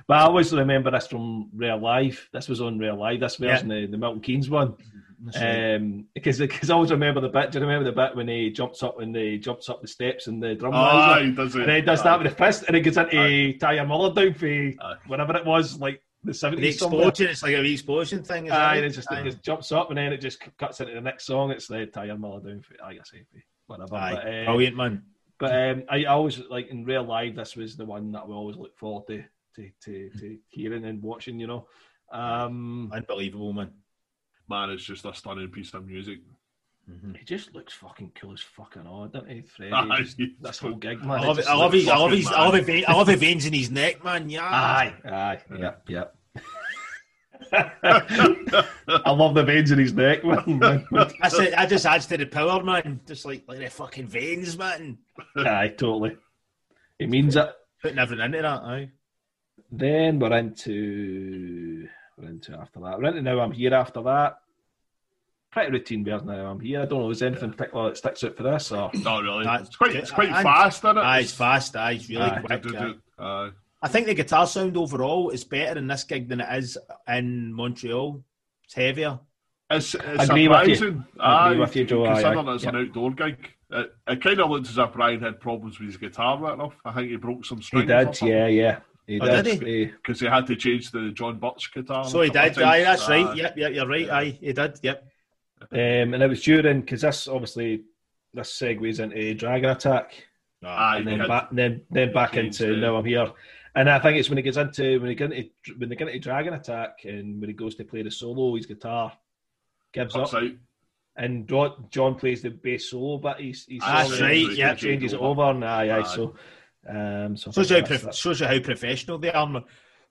But I always remember this from Real Life. This was on Real Life. This version, yeah. the, the Milton Keynes one. Um, because because I always remember the bit. Do you remember the bit when he jumps up when he jumps up the steps and the drum? Oh, he does it. And he does that with the fist, and he gets into Tie Your Mother Down for aye. whatever it was, like the seventies. The explosion. It's like a explosion thing. Aye, and it just, it just jumps up, and then it just cuts into the next song. It's the Tie Your Mother Down for I guess whatever. Aye, but, uh, brilliant man. But um, I always like in real life. This was the one that we always look forward to to to, to hearing and watching. You know, um, unbelievable man man, it's just a stunning piece of music. Mm-hmm. He just looks fucking cool as fucking odd, doesn't he, Freddie? this whole gig, man. I love, it, I love, his, I love his, I love his, I love the veins in his neck, man. Yeah. Aye, aye, yep, yep. I love the veins in his neck, man. I said, I just adds to the power, man. Just like like the fucking veins, man. Aye, totally. It means it. Putting everything into that, aye. Then we're into we're into after that. We're into now. I'm here after that. Pretty routine bears now. I'm here. I don't know. Is anything particular that sticks out for this? Or not really. it's quite. It's quite I, fast, isn't it? Aye, it's fast. Aye, it's really aye. quick. Do, do, do. I think the guitar sound overall is better in this gig than it is in Montreal. It's heavier. It's, it's agree surprising. With you. I agree with you, Joe. Considering it's yep. an outdoor gig, it, it kind of looks as if Brian had problems with his guitar right enough. I think he broke some strings. He did, yeah, yeah. He oh, did, he? Because he had to change the John Birch guitar. So he did. Aye, that's uh, right. Yep, yep, you're right. Aye, he did. Yep. Um, and it was during because this obviously this segues into Dragon Attack. Aye, and then back, then then back into now I'm here. And I think it's when he gets into when he get into when they get into Dragon Attack and when he goes to play the solo, his guitar gives up. Out. And John plays the bass solo, but he's, he's that's right. Yeah, changes it over. And aye, aye, aye. So Um, so Shows you, how prof- shows you how professional they are.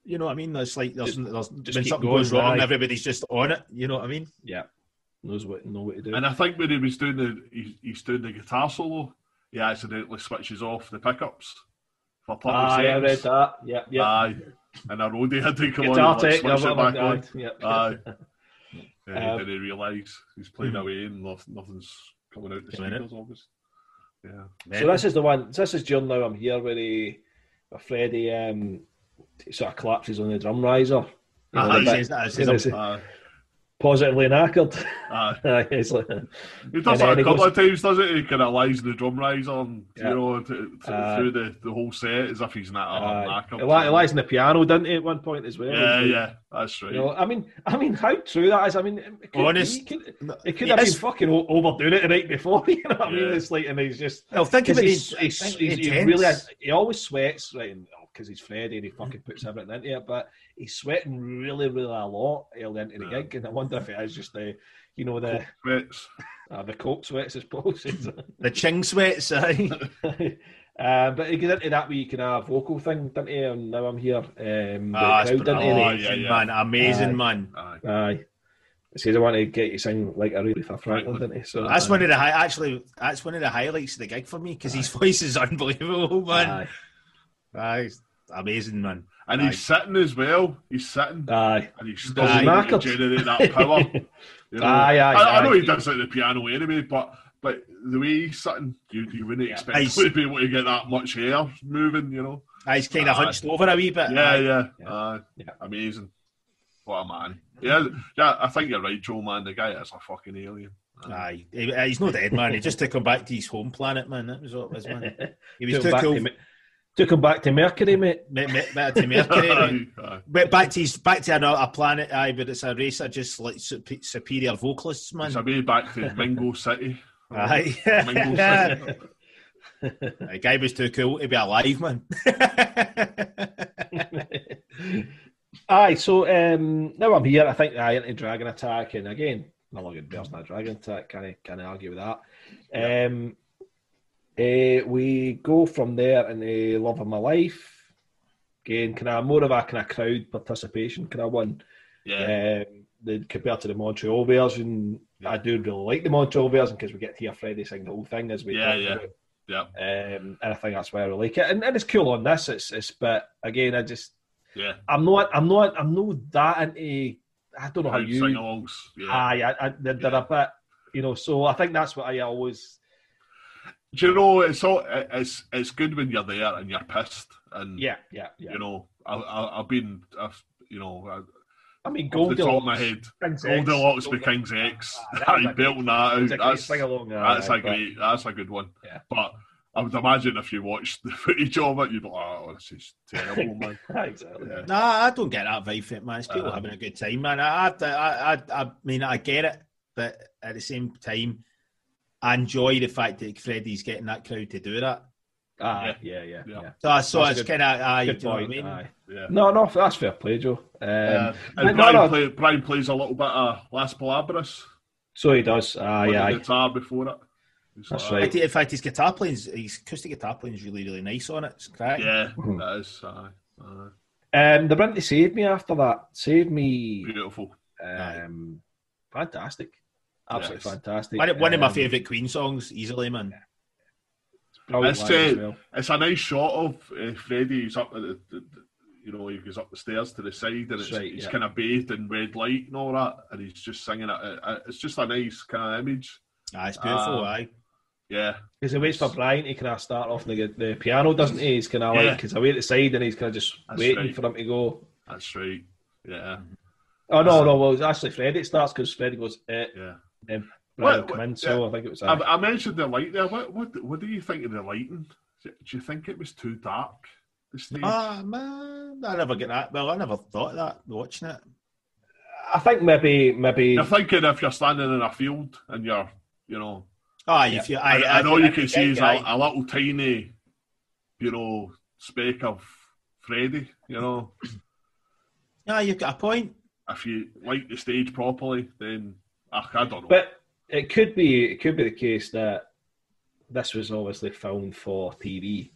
You know what I mean? It's like there's, there's just when something going, goes wrong, aye. everybody's just on it. You know what I mean? yeah, knows what know what to do. And I think when he was doing the he's, he's doing the guitar solo, he accidentally switches off the pickups for 30 Aye, I seconds. read that. Yeah, yeah. Aye. And a roadie had to come Guitar on and like, switch it back on. Yep. Aye. Yeah, Um, he didn't realise he's playing away and nothing's coming out the speakers, obviously. Yeah. So this is the one. So This is John now I'm here where he, where Freddie um, sort of collapses on the drum riser. You know, Aye, the he says that, says know, I'm- it's Aye. Positively knackered. Aye. Aye, it's like, He does And that a couple goes- of times, does it? He kind of lies in the drum riser and, Yeah. you know, to, to, Aye. through the, the whole set as if he's not a aye. knackered. he, li- he lies in the piano, doesn't he, at one point as well? Yeah, yeah, that's right. You know, I mean, I mean, how true that is. I mean, it could, Honest- Be, it could, it could he have is- been fucking o- overdoing it the night before. You know what I mean? It's like, and he's just Well, think of it. he's, He's, he's, he's, he's, he really he always sweats right because he's Freddie and he fucking puts everything into it but he's sweating really really a lot early into the Yeah. gig and I wonder if it is just the you know the Sweats. uh, the coke sweats I suppose the ching sweats. Aye. uh, but he gets into that wee kind of vocal thing didn't he and now I'm here um, Ah, the it's crowd, didn't? Oh, amazing, yeah, yeah. man. Amazing, Aye. man. Aye. aye he says I want to get you sing like Aretha Franklin didn't he so That's one of the hi- actually. That's one of the highlights of the gig for me because his voice is unbelievable, man. aye, Aye, amazing, man. And Aye. he's sitting as well. He's sitting. aye. And he's still he able mark to generate that power. You know? Aye, aye, I, I know aye. he does it at the piano anyway, but but the way he's sitting, you, you wouldn't Yeah. expect He's- him to be able to get that much hair moving, you know. Aye, He's kind of Aye. hunched over a wee bit. Yeah, yeah, Yeah. Aye. Yeah. amazing. What a man. Yeah, yeah. I think you're right, Joe. Man, the guy is a fucking alien. Aye, He- he's not dead, man. He just took him back to his home planet, man. That was what it was, man. He was took, too him back cool. to, Me- took him back to Mercury mate Me- me- Better to Mercury. right? Aye, aye. But back to his, back to another planet, aye, but it's a race of just like superior vocalists, man. It's a way back to Mingo City. Aye. Mingo City. the guy was too cool to be alive, man. Aye, so um, now I'm here. I think I into Dragon Attack, and again, no longer bears not Dragon Attack. Can I can I argue with that? Um, eh, we go from there in the love of my life. Again, can I more of a kind of crowd participation? Can I one? Yeah, Um, the, compared to the Montreal version, I do really like the Montreal version because we get to hear Freddie sing the whole thing as we Yeah, yeah. yeah, Um, and I think that's why I really like it. And, and it's cool on this. It's, it's but again, I just yeah. I'm not I'm not I'm not that into I don't know how you sing-alongs. Yeah. aye I, I, they're, they're a bit you know so I think that's what I always Do you know it's all it's it's good when you're there and you're pissed and yeah yeah yeah you know I, I I've been I've, you know I, I mean off the top of Goldilox my head King's X, Goldilox with Goldilox. King's X Aye, that was I a belting that out It's that's sing along that's a but- great that's a good one Yeah. but I would imagine if you watched the footage of it you'd be like oh this is terrible man exactly Yeah. Nah, I don't get that vibe from it, man. It's people Uh-huh. having a good time, man. I, I, I, I, I mean, I get it, but at the same time, I enjoy the fact that Freddie's getting that crowd to do that. aye yeah yeah Yeah. yeah, So, I so That's it's kind of, uh, you good know what I mean? aye. yeah no no that's fair play Joe um, Uh, and Brian, no. Play, Brian plays a little bit of Las Palabras so he does aye with the aye guitar before it It's That's like, In fact, In fact, his guitar playing, his acoustic guitar playing is really, really nice on it. It's crack. Yeah, that is aye, aye. um, the Brinty saved me after that saved me beautiful. um, fantastic absolutely Yes. fantastic One, of- one of my Um, favourite Queen songs, easily, man. brilliant It's, live as uh, well. It's a nice shot of uh, Freddie. He's up at the, the, the- you know, he goes up the stairs to the side, and it's, right, he's yeah. kind of bathed in red light and all that, and he's just singing it. Uh, uh, It's just a nice kind of image. Ah, it's beautiful, Um, aye. Yeah, Because he waits for Brian to kind of start off the, the piano, doesn't he? He's kind of Yeah. like, because away at the side and he's kind of just That's waiting right. for him to go. that's right. Yeah, Oh, no, no, well, it's actually Freddie it starts because Freddie goes, eh, yeah. Then Brian What- come in, what- so I think it was. I, I mentioned the light there. What, what, what do you think of the lighting? Do you think it was too dark? The stage. Ah, man, I never get that. Well, I never thought of that watching it. I think maybe, maybe, You're thinking if you're standing in a field and you're, you know, Ah, Yeah. if you, I, I, I, all I- you can see is aye. a, a little tiny, you know, speck of Freddy. You know, Ah, you've got a point. if you light the stage properly, then I don't know. but it could be, it could be the case that this was obviously filmed for TV.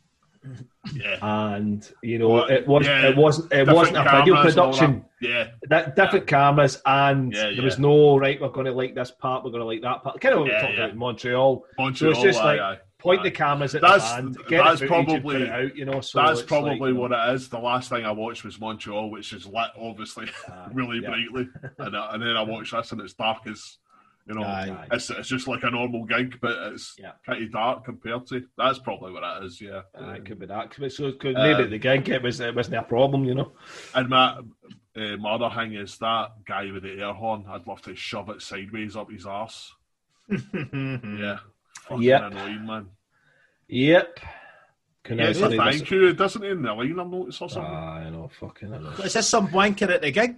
Yeah. and you know Well, it was yeah, it wasn't it wasn't a video cameras and all production. that. Yeah. That different cameras, and Yeah, there was no right. We're going to like this part. We're going to like that part. Kind of what we Yeah, talked yeah. about in Montreal. Montreal, So it's just aye, like aye. Point the cameras at That's- the band. Get that's the footage and probably- out. You know, so That's probably like, you know, what it is. The last thing I watched was Montreal, which is lit, obviously, Aye, really yeah. brightly. And, and then I watched this, and it's dark as, you know, Aye. it's, it's just like a normal gig, but it's Yeah. pretty dark compared to. That's probably what it is, yeah. Aye, it could be that. So could, Uh, maybe at the gig it was it wasn't a problem. You know. And my, uh, my other thing is that guy with the air horn, I'd love to shove it sideways up his arse. Yeah. Fucking Yep. annoying, man. Yep. Can Yeah, I so thank this? you. Doesn't he in the line I've noticed or something? Ah, I know, fucking I know. Is this some wanker at the gig?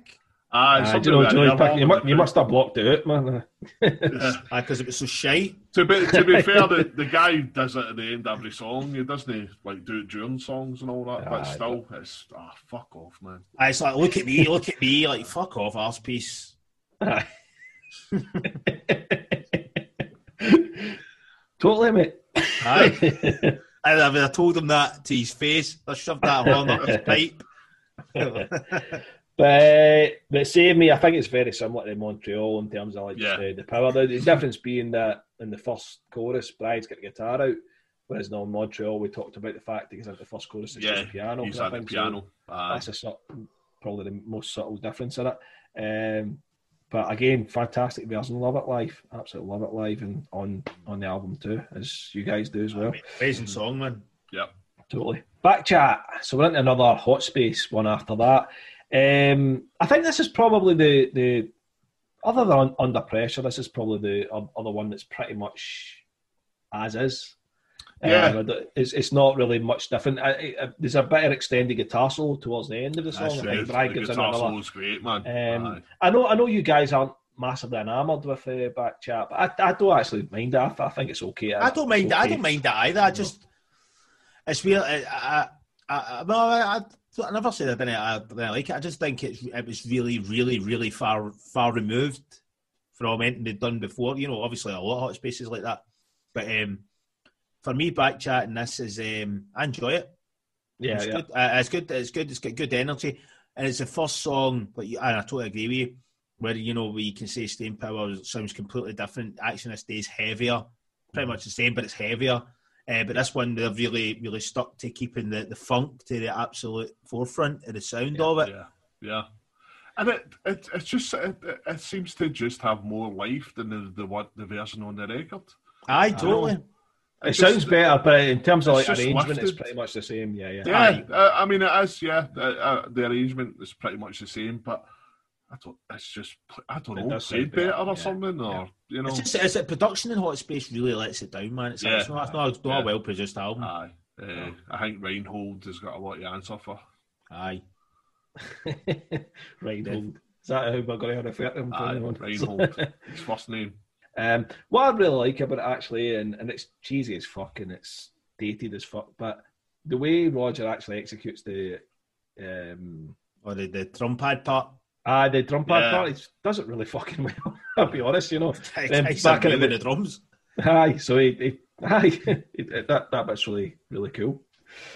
Aye, Ah, something do you know, you, know, air you, you, must, you must have blocked it out, man. Yeah. Because it was so shite. To be to be fair, the, the guy does it at the end of every song. He doesn't like do it during songs and all that. but Aye, still, it's ah fuck off, man. Aye, It's like, look at me, look at me, like, fuck off, arse piece. Totally, mate. Aye. And if I told him that to his face, I shoved that horn up his pipe. But but same me, I think it's very similar to Montreal in terms of like Yeah. the, the power. The, the difference being that in the first chorus, Brian's got the guitar out, whereas now in Montreal we talked about the fact because at the first chorus it's Yeah, just piano. He's I at the think so piano. That's a probably the most subtle difference in it. Um, but again, fantastic version. Love it live. Absolutely love it live and on on the album too, as you guys do as well. Amazing song, man. Yep. Totally. Back chat. So we're into another hot space one after that. Um, I think this is probably the the other than under pressure. This is probably the other one that's pretty much as is. Yeah. Um, it's, it's not really much different. I, I, there's a better extended guitar solo towards the end of the song. That's I right. think The gives guitar another. solo's great, man. Um, Aye. I know, I know you guys aren't massively enamoured with uh, back chat, but I, I don't actually mind it. I, I think it's okay. I don't mind. It's I don't mind that either. I just it's weird. I, I, I, well, I, I, I never said I didn't, I didn't like it. I just think it's it was really, really, really far far removed from anything they'd done before. You know, obviously a lot of hot spaces like that, but um, for me, back chatting this is um, I enjoy it. Yeah, it's yeah. good. Uh, it's good. It's good. It's got good energy, and it's the first song. But you, and I totally agree with you. Where you know we can say "Staying Power" sounds completely different. Action this day is heavier, pretty much the same, but it's heavier. Uh, but this one they've really, really stuck to keeping the, the funk to the absolute forefront of the sound of it. Yeah, yeah. And it, it it's just it, it- it seems to just have more life than the the what the version on the record. I totally. It sounds better, but in terms of like it's just arrangement, it's pretty much the same. Yeah, yeah. Yeah, Aye. uh, I mean it is. Yeah, uh, uh, the arrangement is pretty much the same, but I don't. It's just I don't It know, does sound played better better, or yeah, something, or you know. It's just it's that production in Hot Space really lets it down, man. It's, Yeah. it's not, it's not, it's not Yeah. a well produced album. Aye, uh, I think Reinhold has got a lot to answer for. Aye. Reinhold. Is that how we're going to refer to him? Aye, anyone? Reinhold, his first name. Um, what I really like about it actually, and, and it's cheesy as fuck and it's dated as fuck, but the way Roger actually executes the um, Or the, the drum pad part. ah the drum pad Yeah. part, he does it really fucking well. I'll be honest, you know. He's back in the- the drums. Aye, so he, he aye, that that bit's really really cool.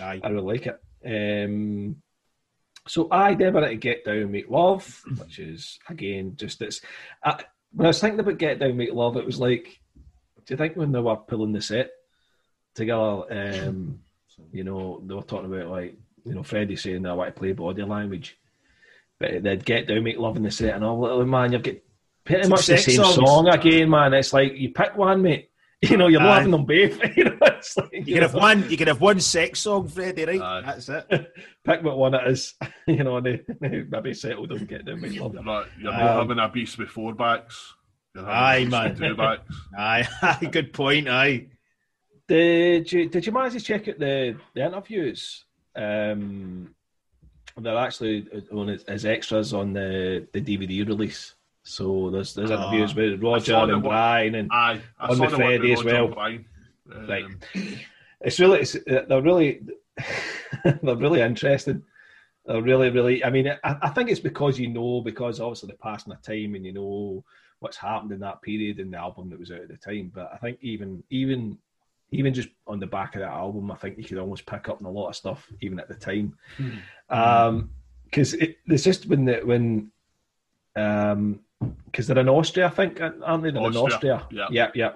Aye. I really like it. Um, so I never to get down, make love, which is again just it's. I, when I was thinking about get down, make love, it was like, do you think when they were pulling the set together, um, you know, they were talking about like, you know, Freddie saying I want to play body language, but they'd get down, make love in the set, and all. Little man, you've got pretty Two much the same songs. song again, man. It's like you pick one, mate. You know, you're not Aye. having them both. you know, it's like, You can have one. You can have one sex song, Freddie. Right? Aye. That's it. pick what one it is, you know, and they, they maybe settle doesn't get them. Make love. You're not, you're Um, not having a beast with four backs. You're having Aye, man. Two backs. Aye, aye, good point. Aye. Did you did you manage to check out the, the interviews? Um, they're actually on as, as extras on the, the DVD release. So there's there's Ah. interviews with Roger and one- Brian and I On the the one with Freddie as well. Um, Right. it's really it's, they're really they're really interesting. They're really really. I mean, I, I think it's because you know because obviously the passing of time and you know what's happened in that period and the album that was out at the time. But I think even even even just on the back of that album, I think you could almost pick up on a lot of stuff, even at the time. Hmm. Um, because it's just when the, when um because they're in Austria, I think, aren't they? They're in Austria, Austria. yeah. yeah, yeah.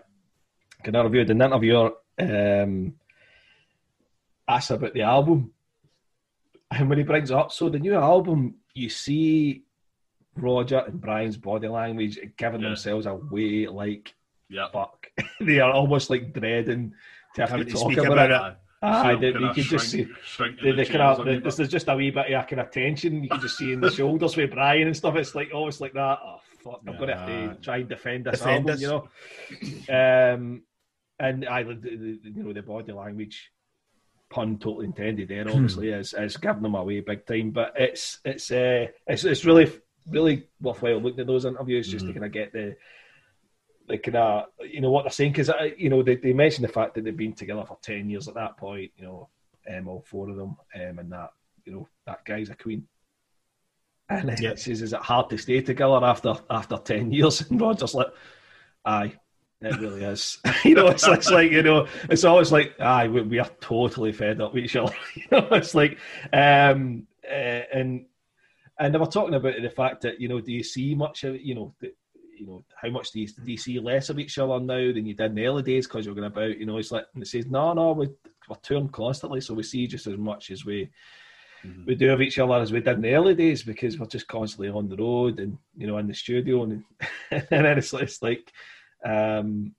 Can interview the interviewer um asks about the album, and when he brings it up, so the new album, you see Roger and Brian's body language giving Yeah. themselves away like Yeah. fuck. they are almost like dreading to have to talk about, about it. it. Aye, So they, you could just see the, the kind of, the, there's just a wee bit of kind of tension. You can just see in the shoulders with Brian and stuff. It's like almost like that. Oh fuck! I'm going to have to try and defend this Defend album, you know. Um, and I, you know, the body language pun totally intended there. Obviously, is is giving them away big time. But it's it's uh, it's it's really really worthwhile looking at those interviews just to kind of get the the kind of you know what they're saying because you know they, they mentioned the fact that they've been together for ten years at that point. You know, um, all four of them, um, and that you know that guy's a queen. And Yeah. it says, "Is it hard to stay together after after ten years?" And Roger's like, "Aye, it really is." you know, it's, it's like you know, it's always like, "Aye, we, we are totally fed up with each other." you know, it's like, um, uh, and and they were talking about the fact that you know, do you see much of you know, the, you know, how much do you, do you see less of each other now than you did in the early days because you're going about, you know, it's like and it says, no, no, we, we're touring constantly, so we see just as much as we Mhm. we do of each other as we did in the early days because we're just constantly on the road and you know in the studio and and then it's, it's like um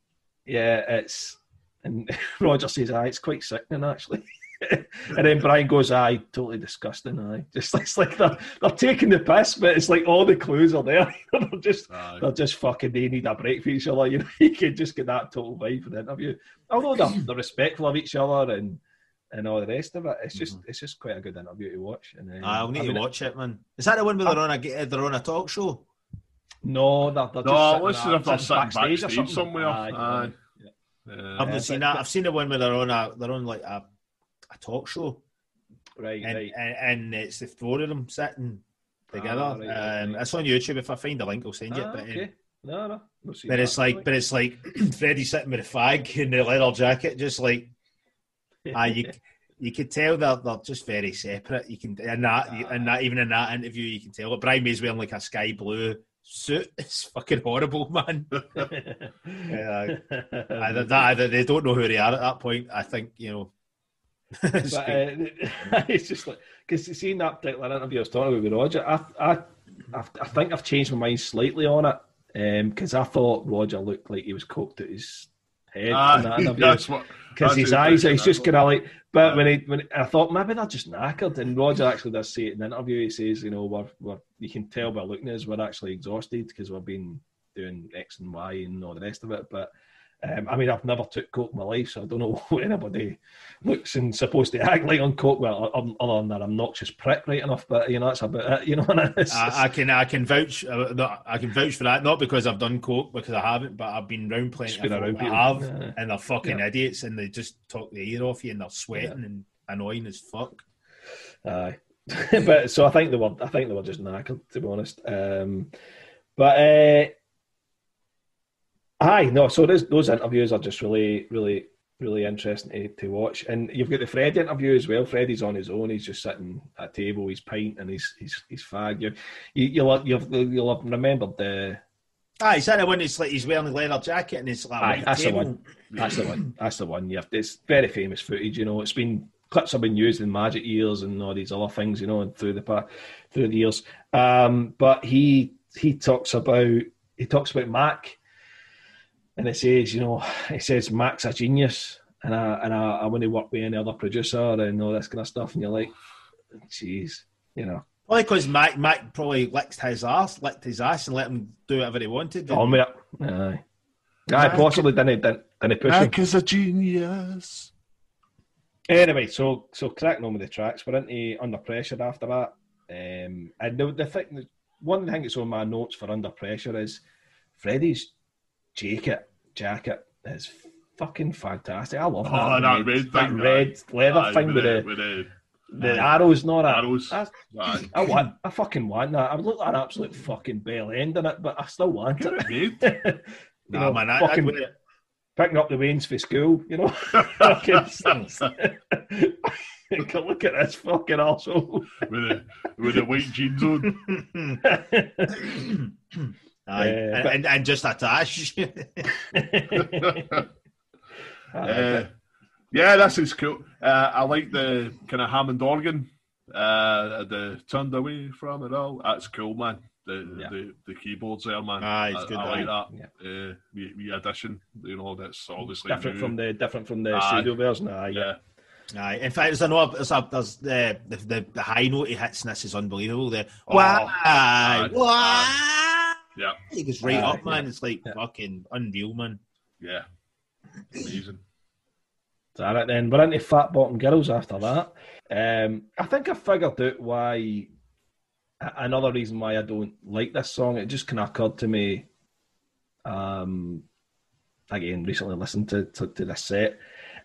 yeah it's and Roger says aye it's quite sickening actually and then Brian goes aye totally disgusting aye just it's like they're, they're taking the piss but it's like all the clues are there they're just Aye. they're just fucking they need a break for each other you know you can just get that total vibe for the interview although they're, they're respectful of each other and and all the rest of it it's just it's just quite a good interview to watch and um, I'll need I mean, to watch it, man. Is that the one where they're on a they're on a talk show? No, they're, they're No, just listen if they're sitting backstage or backstage something. somewhere. Aye, Aye. yeah. Uh, I've Yeah, not seen but- that. but- I've seen the one where they're on a they're on like a a talk show, Right, and, right. and and it's the four of them sitting together. Ah, right, right, um, right. It's on YouTube. If I find the link, I'll send you. Ah, it. But, um, okay. No, no. We'll see but that, it's like, but it's like Freddie sitting with a fag in the leather jacket, just like ah, you you could tell they're they're just very separate. You can and that and that even in that interview, you can tell. But Brian May's wearing like a sky blue suit. It's fucking horrible, man. Yeah, Either that, either they don't know who they are at that point. I think you know. it's but uh, it's just like because seeing that particular interview I was talking about with Roger, I, I, I, think I've changed my mind slightly on it because I thought Roger looked like he was coked at his head that that's what. Because his eyes, he's just kind of like. But Yeah. when he, when I thought maybe they're just knackered, and Roger actually does say it in the interview. He says, you know, we're, we're you can tell by looking at us, we're actually exhausted because we've been doing X and Y and all the rest of it. But um, I mean, I've never took coke in my life, so I don't know what anybody looks and supposed to act like on coke. Well, other than that obnoxious prick, right enough. But you know, that's about it. You know, I, I can I can vouch uh, I can vouch for that not because I've done coke because I haven't but I've been round plenty been around people, have yeah. and they're fucking Yeah. idiots and they just talk the ear off you and they're sweating and annoying as fuck. Aye. but so I think they were I think they were just knackered to be honest. Um, but uh, aye, no. So those those interviews are just really really really interesting to, to watch. And you've got the Freddie interview as well. Freddie's on his own. He's just sitting at a table. He's pint and he's he's he's fag. You, you you'll have, you'll you'll have remembered the. Ah, is that the one that's like he's wearing a leather jacket and it's like Aye, that's the one. That's the one. That's the one. Yeah, it's very famous footage. You know, it's been clips have been used in Magic Years and all these other things. You know, and through the through the years. Um, but he he talks about he talks about Mac, and it says you know it says Mac's a genius, and I and I, I want to work with any other producer and all this kind of stuff. And you're like, jeez, you know, Probably because Mac Mac probably licked his ass, licked his ass, and let him do whatever he wanted. on with it. Aye. Aye, possibly didn't didn't, didn't push him. Is a genius. Anyway, so so cracking on with the tracks, we're into Under Pressure after that. Um, and the, the thing, one thing that's on my notes for Under Pressure is Freddie's jacket jacket is fucking fantastic. I love Oh, that, that red, red that thing, red leather Aye, thing with the, with the the aye. arrows not arrows. That's- Aye. I want, I fucking want that. I would look like an absolute fucking bell end in it, but I still want Get it. it made. you Nah, know, man, I, fucking, I'd wear it. picking up the wains for school, you know. Look at this fucking arsehole. with the with the white jeans on. Aye, Uh, and, but- and, and just attach. Uh, yeah, this is cool. Uh, I like the kind of Hammond organ. Uh, the turned away from it all. That's cool, man. The Yeah. the, the keyboards there, man. Aye, it's I, good, I like that. Uh, wee, wee addition. You know, that's obviously different new. from the different from the Aye. studio version. Aye, yeah. yeah. Aye, in fact, there's another. There's, a, there's the, the the the high note he hits in this is unbelievable. The Oh, why, why? Yeah, He goes right Aye, up, man. It's like yeah. fucking unreal, man. yeah. Amazing. Is that it then? We're into fat bottom girls after that. Um, I think I figured out why. Another reason why I don't like this song, it just kind of occurred to me. Um, again, recently listened to, to, to this set,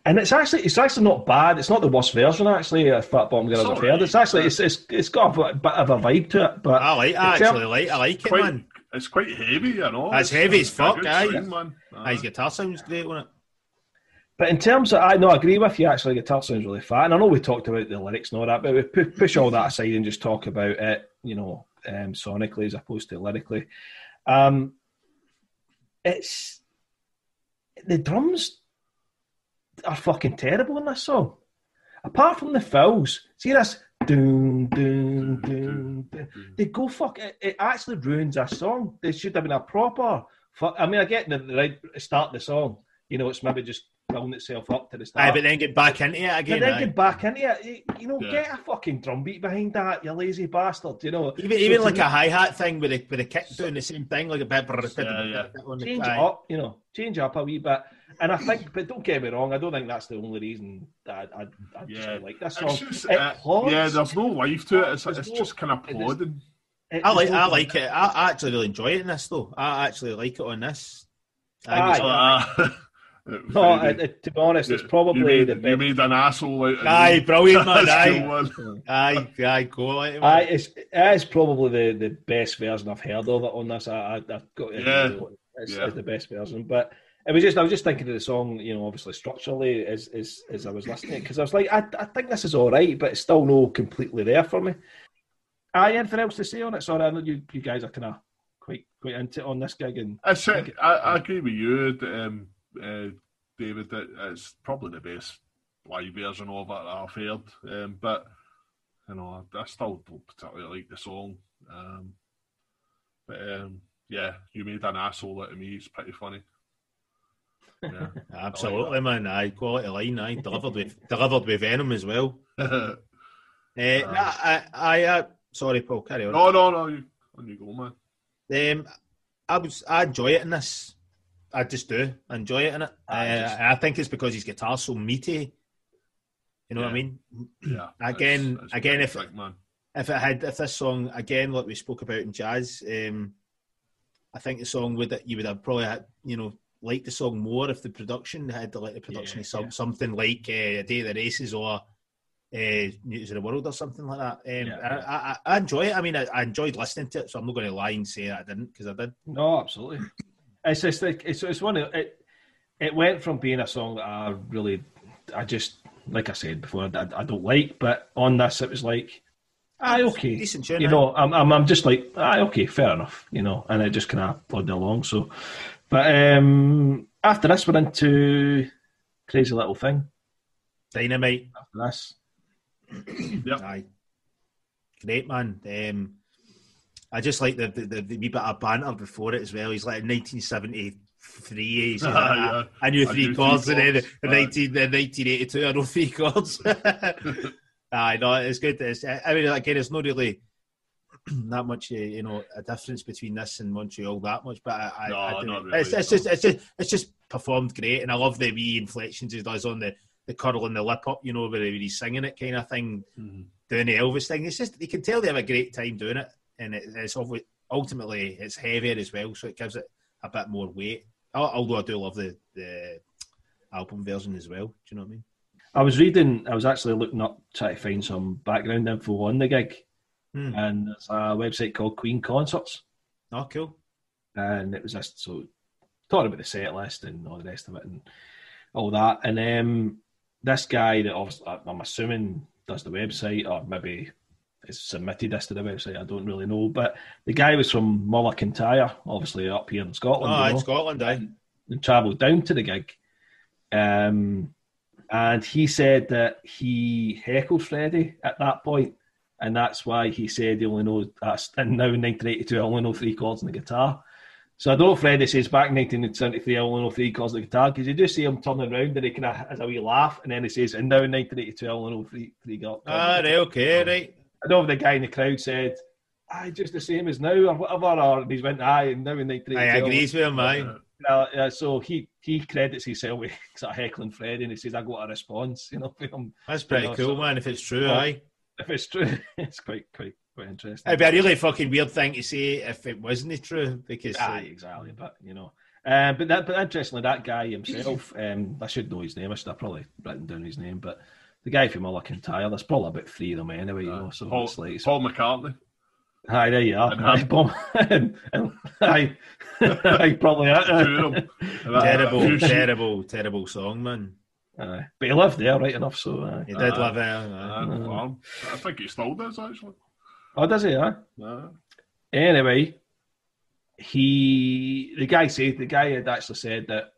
and it's actually it's actually not bad. It's not the worst version actually. of Fat Bottom Girls It's I've heard. It's actually it's, it's it's got a bit of a vibe to it, but I like. I It's actually like. I like it, Quite, man. It's quite heavy, you know. It's heavy as fuck, good aye. swing, man. Aye, his guitar sounds great on it. But in terms of, I know, I agree with you. Actually, guitar sounds really fat, and I know we talked about the lyrics and all that, but we pu- push all that aside and just talk about it, you know, um, sonically as opposed to lyrically. Um, it's the drums are fucking terrible in this song. Apart from the fills, see this doom doom doom. doom. They go fuck. It, it actually ruins a song. They should have been a proper. Fuck. I mean, I get the, right start of the song. You know, it's maybe just building itself up to the start. Aye, but then get back into it But again. then aye. get back into it. You, know, Yeah. get a fucking drum beat behind that, you lazy bastard. You know, Even, So even like me, a hi hat thing with a with a kick doing the same thing, like a bit. Yeah, yeah. change it up. You know, change up a wee bit. And I think, but don't get me wrong, I don't think that's the only reason that I, I, I just Yeah. don't like this song. It's just, It uh, yeah, there's no life to it. It's, it's no- just kind of it is- plodding. I like. I like it. I, I actually really enjoy it in this though. I actually like it on this. I Aye. like, uh, No, it, it- to be honest, it's probably you made, the you best. made an asshole out of Aye, me. brilliant, man, aye. cool, aye, aye, go like it, I, man. it's, it is probably the, the best version I've heard of it on this. I, I, I've got Yeah. it. It's, Yeah. it's the best version. But it was just I was just thinking of the song, you know, obviously structurally as as, as I was listening because I was like, I, I think this is all right, but it's still no completely there for me. Aye, anything else to say on it? Sorry, I know you, you guys are kind of quite quite into it on this gig and I, said, I, I agree with you, um, uh, David, that it's probably the best live version of it that I've heard. Um, but, you know, I, I still don't particularly like the song. Um, but, um, yeah, you made an asshole out of me. It's pretty funny. Yeah. Absolutely, man. Aye, quality line. Aye, delivered with delivered with venom as well. no, Uh, nah, I, I, uh, sorry, Paul. Carry on. no, no. You, on you go, man. Um, I was, I enjoy it in this. I just do. I enjoy it in it. I Uh, just- I think it's because his guitar's so meaty. You know what I mean? Yeah. Again- again, if- thick, man. If it had, if this song again, like we spoke about in jazz, um, I think the song would you would have probably had, you know, liked the song more if the production had the like the production Yeah, of some, yeah. something like uh, A Day of the Races or uh, News of the World or something like that. Um, Yeah, I. I, I- enjoy it. I mean, I, I enjoyed listening to it, so I'm not going to lie and say that I didn't because I did. No, absolutely. It's just like it's it's one of it. It went from being a song that I really, I just like I said before, I, I don't like, but on this it was like, aye, okay, Decent you know, I'm, I'm I'm just like, aye, okay, fair enough, you know, and it just kind of plodded along. So, but um after this, we're into crazy little thing. Dynamite. After this, Yep. Aye. Great man. Um, I just like the, the, the, the wee bit of banter before it as well. He's like in 1973. He's like, Yeah. I, I knew I three knew chords, three and then in 19, in 1982 I know three chords. Aye, no, it's good. It's, I mean, again, it's not really that much, uh, you know, a difference between this and Montreal that much, but I, I, No, I do- not really, it's, it's no. just, it's just, it's just performed great, and I love the wee inflections he does on the the curl and the lip up, you know, where he's singing it kind of thing Mhm. doing the Elvis thing. It's just you can tell they have a great time doing it, and it, it's obvi- ultimately it's heavier as well, so it gives it a bit more weight. Although I do love the the album version as well. Do you know what I mean? I was reading, I was actually looking up trying to find some background info on the gig, Hmm. and there's a website called Queen Concerts. Oh, cool. and it was just so talking about the set list and all the rest of it and all that. And um, this guy that obviously, I'm assuming does the website or maybe has submitted this to the website. I don't really know, but the guy was from Mull of Kintyre, obviously up here in Scotland. Oh, in Scotland, aye. and travelled down to the gig. Um, and he said that he heckled Freddie at that point, and that's why he said he only knows that's and now in 1982 I only know three chords on the guitar. So I don't know if Freddie says back in 1973 I only know three chords on the guitar because you do see him turning around and he kind of has a wee laugh, and then he says, and now in 1982 I only know three three chords. Ah, right, okay, right. I know if the guy in the crowd said, "Aye, just the same as now" or whatever, or he went, "Aye," and now in 1982 I agrees with him, aye. Uh, uh, uh, so he he credits himself with sort of heckling Freddie, and he says, "I got a response," you know, from. That's pretty Yeah, cool, so- man, if it's true, Well, aye. If it's true, it's quite quite quite interesting. It'd be a really fucking weird thing to say if it wasn't true, because uh, exactly. But you know, um, but that but interestingly, that guy himself, um, I should know his name. I should have probably written down his name, but the guy from Mull of Kintyre, there's probably about three of them anyway. You know, so Paul, it's like, Paul McCartney. Hi, there you are. And Aye, him. Bob. and, and, aye, aye, probably. Two Aye. of them. Terrible, that few sheep- terrible, terrible song, man. Aye. But he lived there, right enough. So, aye. He did Aye. live there. Uh, aye. farm. I think he still does actually. oh, does he? Aye. Uh, Anyway, he the guy said the guy had actually said that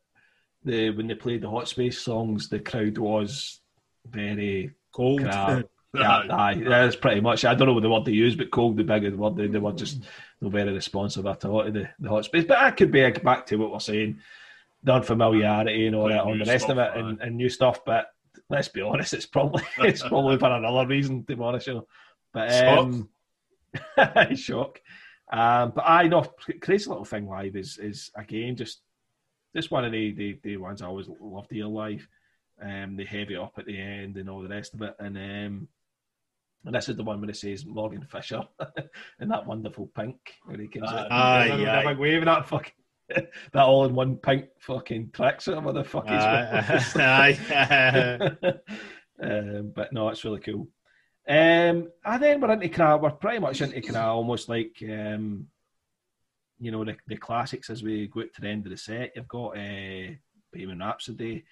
the when they played the Hot Space songs, the crowd was very Cold. crap. yeah, aye, that's pretty much. I don't know what the word they use, but cold, the bigger the word they, they were just not very responsive at all to the, the Hot Space. But that could be back to what we're saying, the unfamiliarity and all that on the rest of it and, and new stuff. But let's be honest, it's probably it's probably for another reason. To be honest, you know. But um, shock. Um, but I know crazy little thing live is is again just just one of the, the, the ones I always loved to hear live. Um, they heavy up at the end and all the rest of it, and um, and this is the one where it says Morgan Fisher in that wonderful pink where he comes out, Aye, and aye. waving that fucking that all in one pink fucking tracksuit, what the fuck is Aye, aye. um, but no, it's really cool. Um, and then we're into kind of, we're pretty much into kind of almost like, um, you know, the, the classics as we go to the end of the set. You've got uh, Bohemian Rhapsody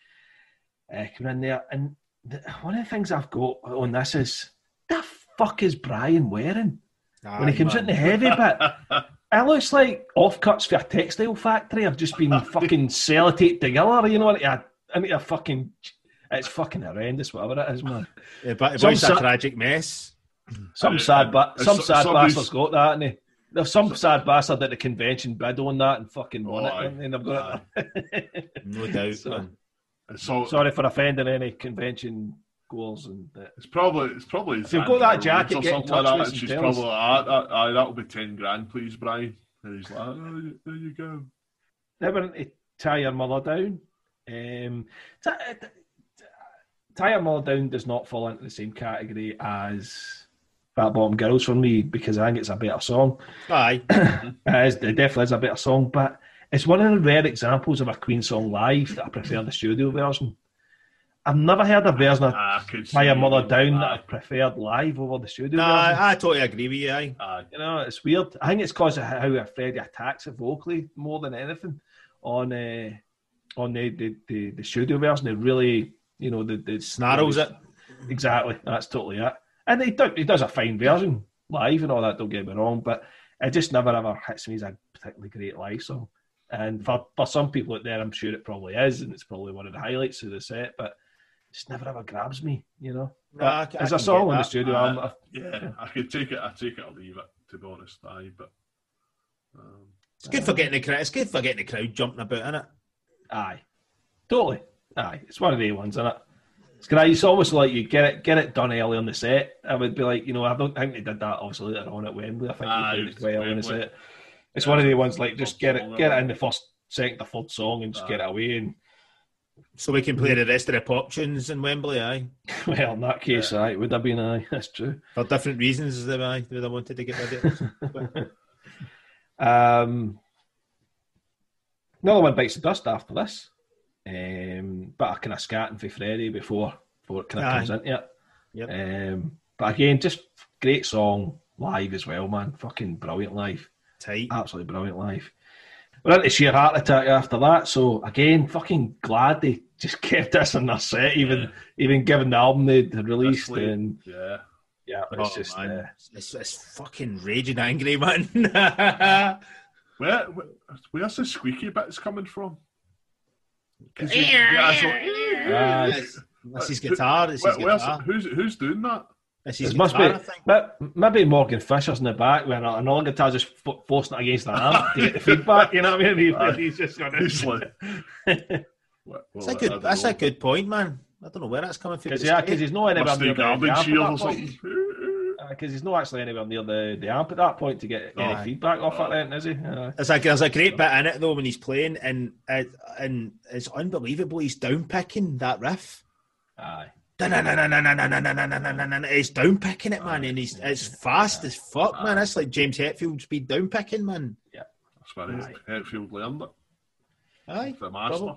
uh, coming in there. And the, one of the things I've got on this is, the fuck is Brian wearing? when he comes man. in the heavy bit, it looks like offcuts for a textile factory have just been fucking sellotaped together, you know, into a, into a fucking, it's fucking horrendous, whatever it is, man. Yeah, but Some it's a tragic mess. Some sad, but uh, some so- sad bastard's got that, and there's some sad bastard at the convention bid on that and fucking won Oh, it, and they've got it. No doubt, So- so Sorry for offending any convention goers and that. it's probably it's probably. If you've got that jacket, or get in something like that. us and She's and tell us. probably like, ah, that, aye, that'll be ten grand, please, Brian. And he's like, oh, there you go. They were to tie your mother down. Um, tie, tie your mother down does not fall into the same category as Fat Bottom Girls for me because I think it's a better song. Aye. It, is, it definitely is a better song, but it's one of the rare examples of a Queen song live that I prefer the studio version. I've never heard a version of Ah, I could Tie Your Mother Down that Aye, I preferred live over the studio No, version. I, I totally agree with you, aye. aye. You know, it's weird. I think it's because of how Freddie attacks it vocally more than anything on uh, on the, the, the, the studio version. It really, you know, the, the Snarls it. Exactly, that's totally it. And he, do, he does a fine version live and all that. Don't get me wrong, but it just never ever hits me as a particularly great live song. And for, for some people out there, I'm sure it probably is, and it's probably one of the highlights of the set. But it just never ever grabs me, you know. No, I But c- I as a can song get on the studio, Aye. I'm, Yeah, I could take it. I take it or leave it. To be honest, aye, but. Um, It's good for getting the crowd. It's good for getting the crowd jumping about, isn't it? Aye, totally. Aye, it's one of the ones, isn't it? It's great. It's almost like you get it, get it done early on the set. I would be like, you know, I don't think they did that obviously later on at Wembley. I think Aye, they did it quite early on the set. It's Yeah. one of the ones like just get it, get it in the first, second, or third song, and just get it away. And So we can play the rest of the pop tunes in Wembley, aye. well, in that case, aye, it would have been aye. That's true. For different reasons, they aye, they wanted to get rid of it. Um, another one bites the dust after this. Um, but I kind of scatting for Freddie before before it kind of comes into it. Yep. Um, but again, just great song live as well, man. Fucking brilliant live. Tight. Absolutely brilliant live. We're into sheer heart attack after that. So again, fucking glad they just kept us in their set, even Yeah. even given the album they'd released. And Yeah. yeah, but it's Oh, just uh, It's, it's fucking raging angry, man. Where, where where's the squeaky bits coming from? 'Cause you- Yeah, yeah, so- uh, That's- that's his guitar. It's his Where- where's- guitar. who's who's doing that? That's his must be I think. maybe Morgan Fisher's in the back when another guitar just fo- forcing it against the amp to get the feedback. You know what I mean? Aye. He, he's just going He's like, well, That's a I good. That's know. a good point, man. I don't know where that's coming from. because yeah, because great. he's not anywhere Must near do the, the amp at or that point. something. Because he's not actually anywhere near the, the amp at that point to get any Aye. feedback off it, then, is he? Uh, There's a, there's a great bit in it though when he's playing, and uh, and it's unbelievable. He's down picking that riff. aye. He's down picking it, man, and he's it's fast as fuck, man. That's like James Hetfield speed down picking, man. Yeah, that's where he- Hetfield learned it. Aye, The master.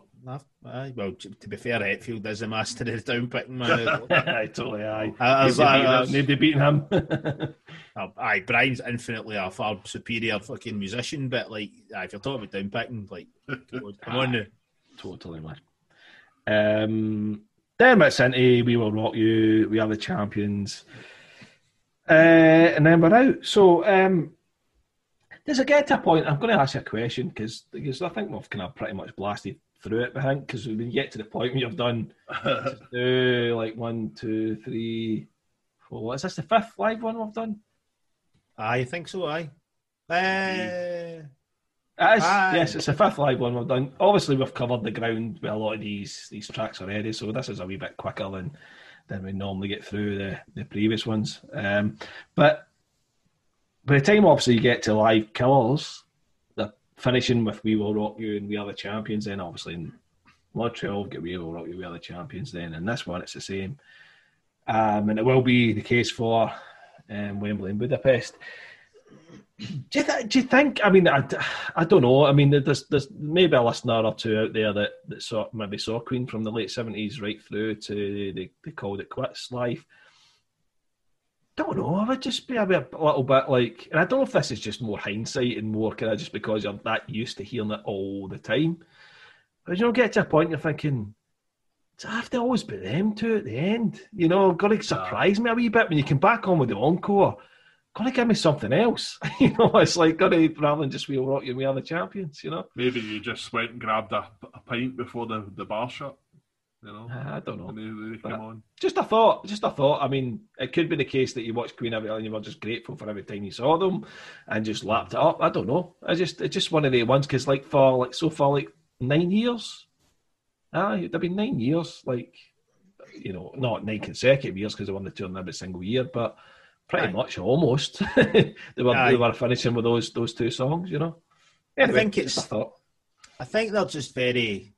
Aye. Well, to to be fair, Hetfield is a master of down picking, man. aye, totally, aye. I was Nobody like, beating him- nobody beating him. Oh, aye, Brian's infinitely a far superior fucking musician, but like, aye, if you're talking about down picking, like, come on now. totally, man. Um, then it's into We Will Rock You, We Are the Champions. Uh, and then we're out. So, um, does it get to a point? I'm going to ask you a question because I think we've kind of pretty much blasted through it, I think, because you get to the point when you've done two, like one, two, three, four. Is this the fifth live one we've done? I think so, aye. Uh, It is, yes, it's the fifth live one we've done. Obviously, we've covered the ground with a lot of these these tracks already, so this is a wee bit quicker than than we normally get through the, the previous ones. Um, but by the time, obviously, you get to live killers, the finishing with "We Will Rock You" and "We Are the Champions." Then, obviously, in Montreal, we've "We Will Rock You," "We Are the Champions." Then, and this one, it's the same, um, and it will be the case for um, Wembley and Budapest. Do you, th- do you think? I mean, I, I don't know. I mean, there's there's maybe a listener or two out there that, that saw maybe saw Queen from the late seventies right through to they, they called it quits live. Don't know. I would just be a, bit, a little bit like, and I don't know if this is just more hindsight and more kind of just because you're that used to hearing it all the time. But you know, get to a point you're thinking, it have to always be them two at the end? You know, got to surprise me a wee bit when you come back on with the encore gotta give me something else. you know, it's like gotta rather than just we all rock you, we are the champions. You know, Maybe you just went and grabbed a, a pint before the, the bar shut. You know, I don't know. when they, they on. Just a thought. Just a thought. I mean, it could be the case that you watch Queen every and you were just grateful for every time you saw them, and just lapped it up. I don't know. I just it's just one of the ones because like for like so far like nine years. Ah, it'd been nine years. Like you know, not nine consecutive years because they won the tour in every single year, but pretty much almost. they were Aye. they were finishing with those those two songs. You know. Anyway, think it's- a thought. I think they're just very.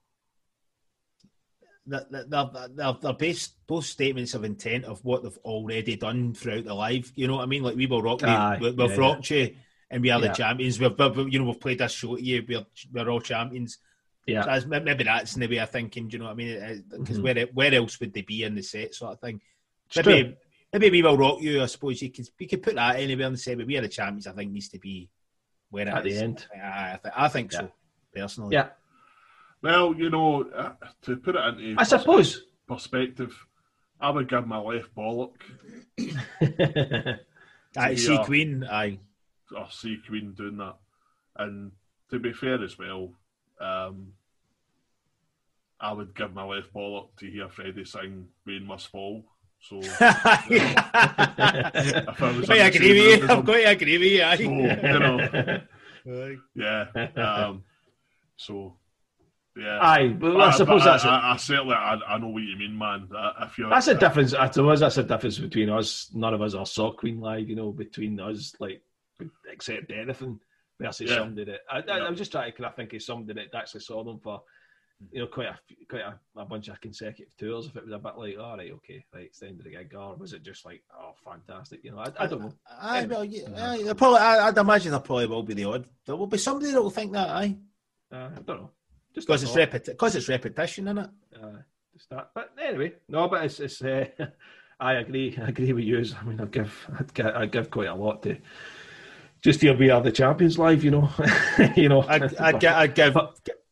They're, they're, they're, they're based both statements of intent of what they've already done throughout the live. You know what I mean? Like we will rock Aye, we, we've yeah, rocked you, and we are Yeah. the champions. We've, we've you know we've played this show to you. We're we're all champions. Yeah. So that's, maybe that's in the way of thinking. Do you know what I mean? Because Mhm. where where else would they be in the set, sort of thing? It's maybe true. Maybe we will rock you. I suppose you could we could put that anywhere in the set, but we are the champions. I think needs to be where it At the is. end. I, I, th- I think Yeah. so personally. Yeah, Well, you know, uh, to put it into I suppose. perspective, I would give my left bollock I see Queen. I or see Queen doing that. And to be fair as well, um, I would give my left bollock to hear Freddie sing Rain Must Fall. So if I I've was got to in agree with you. I've him, got to agree with you. aye. so, you know, Aye. yeah. Um, so, yeah. Aye, but I But- suppose but that's I. I, I certainly I, I know what you mean, man. Uh, If you're That's a difference. I suppose that's a difference between us. None of us are saw Queen live, you know, between us, like, accept anything versus Yeah. somebody that. I, I, Yeah. I was just trying to kind of think of somebody that actually saw them for, you know, quite a quite a, a bunch of consecutive tours. If it was a bit like, all right, okay, right, it's the end of the gig, or was it just like, oh, fantastic, you know? I, I don't know. Aye, well, yeah, aye, there probably, I, I'd imagine there probably will be the odd. There will be somebody that will think that, aye, Uh, I don't know. Just because it's thought. repeti- because it's repetition, isn't it? uh, just that. But anyway, no, but it's, it's uh, I agree. I agree with you. I mean, I give I give quite a lot to just here we are the champions live, you know. you know, I'd, I'd, get, I'd give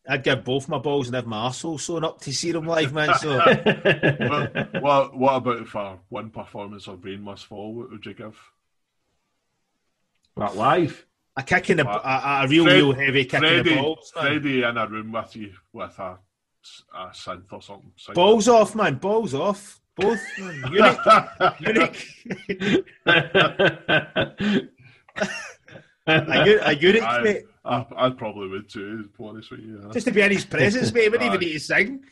I'd give both my balls and have my arsehole sewn up to see them live, man. So what, what, what about for one performance of Rain Must Fall? What would you give? What live? A kick in the a, a real, Fred, real heavy kick Freddie, in the balls. Man. Freddie in a room with you with a, a synth or something. Balls off, man. Balls off. Both unique, unique. a, a unique, I, mate. I, I probably would too, to be honest with you. Yeah. Just to be in his presence, mate. We wouldn't even need to sing.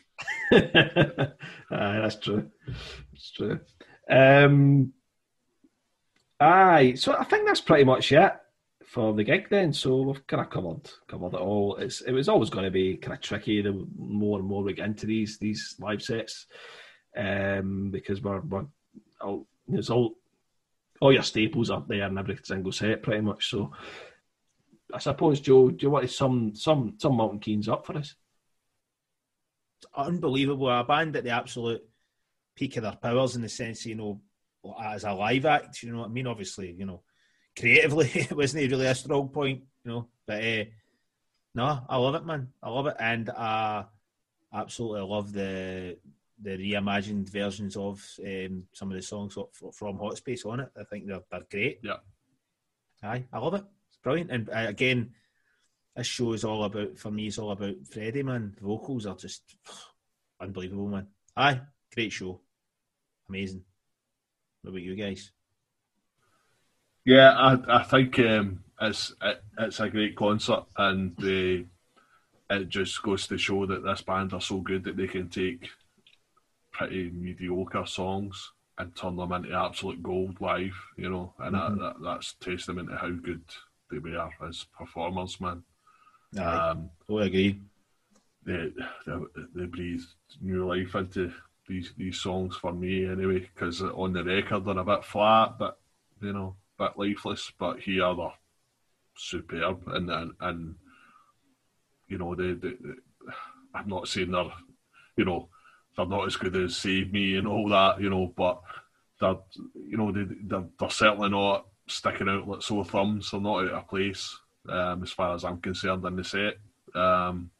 Aye, that's true. That's true. Um, aye, so I think that's pretty much it for the gig then. So we've kind of covered covered it all. It's it was always going to be kind of tricky the more and more we get into these these live sets um, because we're, we're all, there's all all your staples up there in every single set pretty much. So I suppose Joe, do you want to sum some some Milton Keynes up for us? Unbelievable, a band at the absolute peak of their powers in the sense, you know, as a live act. You know what I mean? Obviously, you know, creatively it wasn't really a strong point, you know, but uh, no, I love it, man. I love it, and I absolutely love the the reimagined versions of um, some of the songs from Hot Space on it. I think they're they're great. Yeah, aye, I love it. Brilliant. And uh, again, this show is all about for me. It's all about Freddie. Man, the vocals are just unbelievable, man. Aye, great show, amazing. What about you guys? Yeah, I I think um, it's it, it's a great concert, and it just goes to show that this band are so good that they can take pretty mediocre songs and turn them into absolute gold live, you know, and mm-hmm. that, that, that's testament to how good they were as performers, man. I um, totally agree. They, they, they breathe new life into these these songs for me anyway, because on the record they're a bit flat, but you know, a bit lifeless. But here they're superb, and and, and you know, they, they, they I'm not saying they're, you know, they're not as good as Save Me and all that, you know, but they're, you know, they, they're, they're certainly not sticking out like sore thumbs. They're not out of place um, as far as I'm concerned in the set. Um,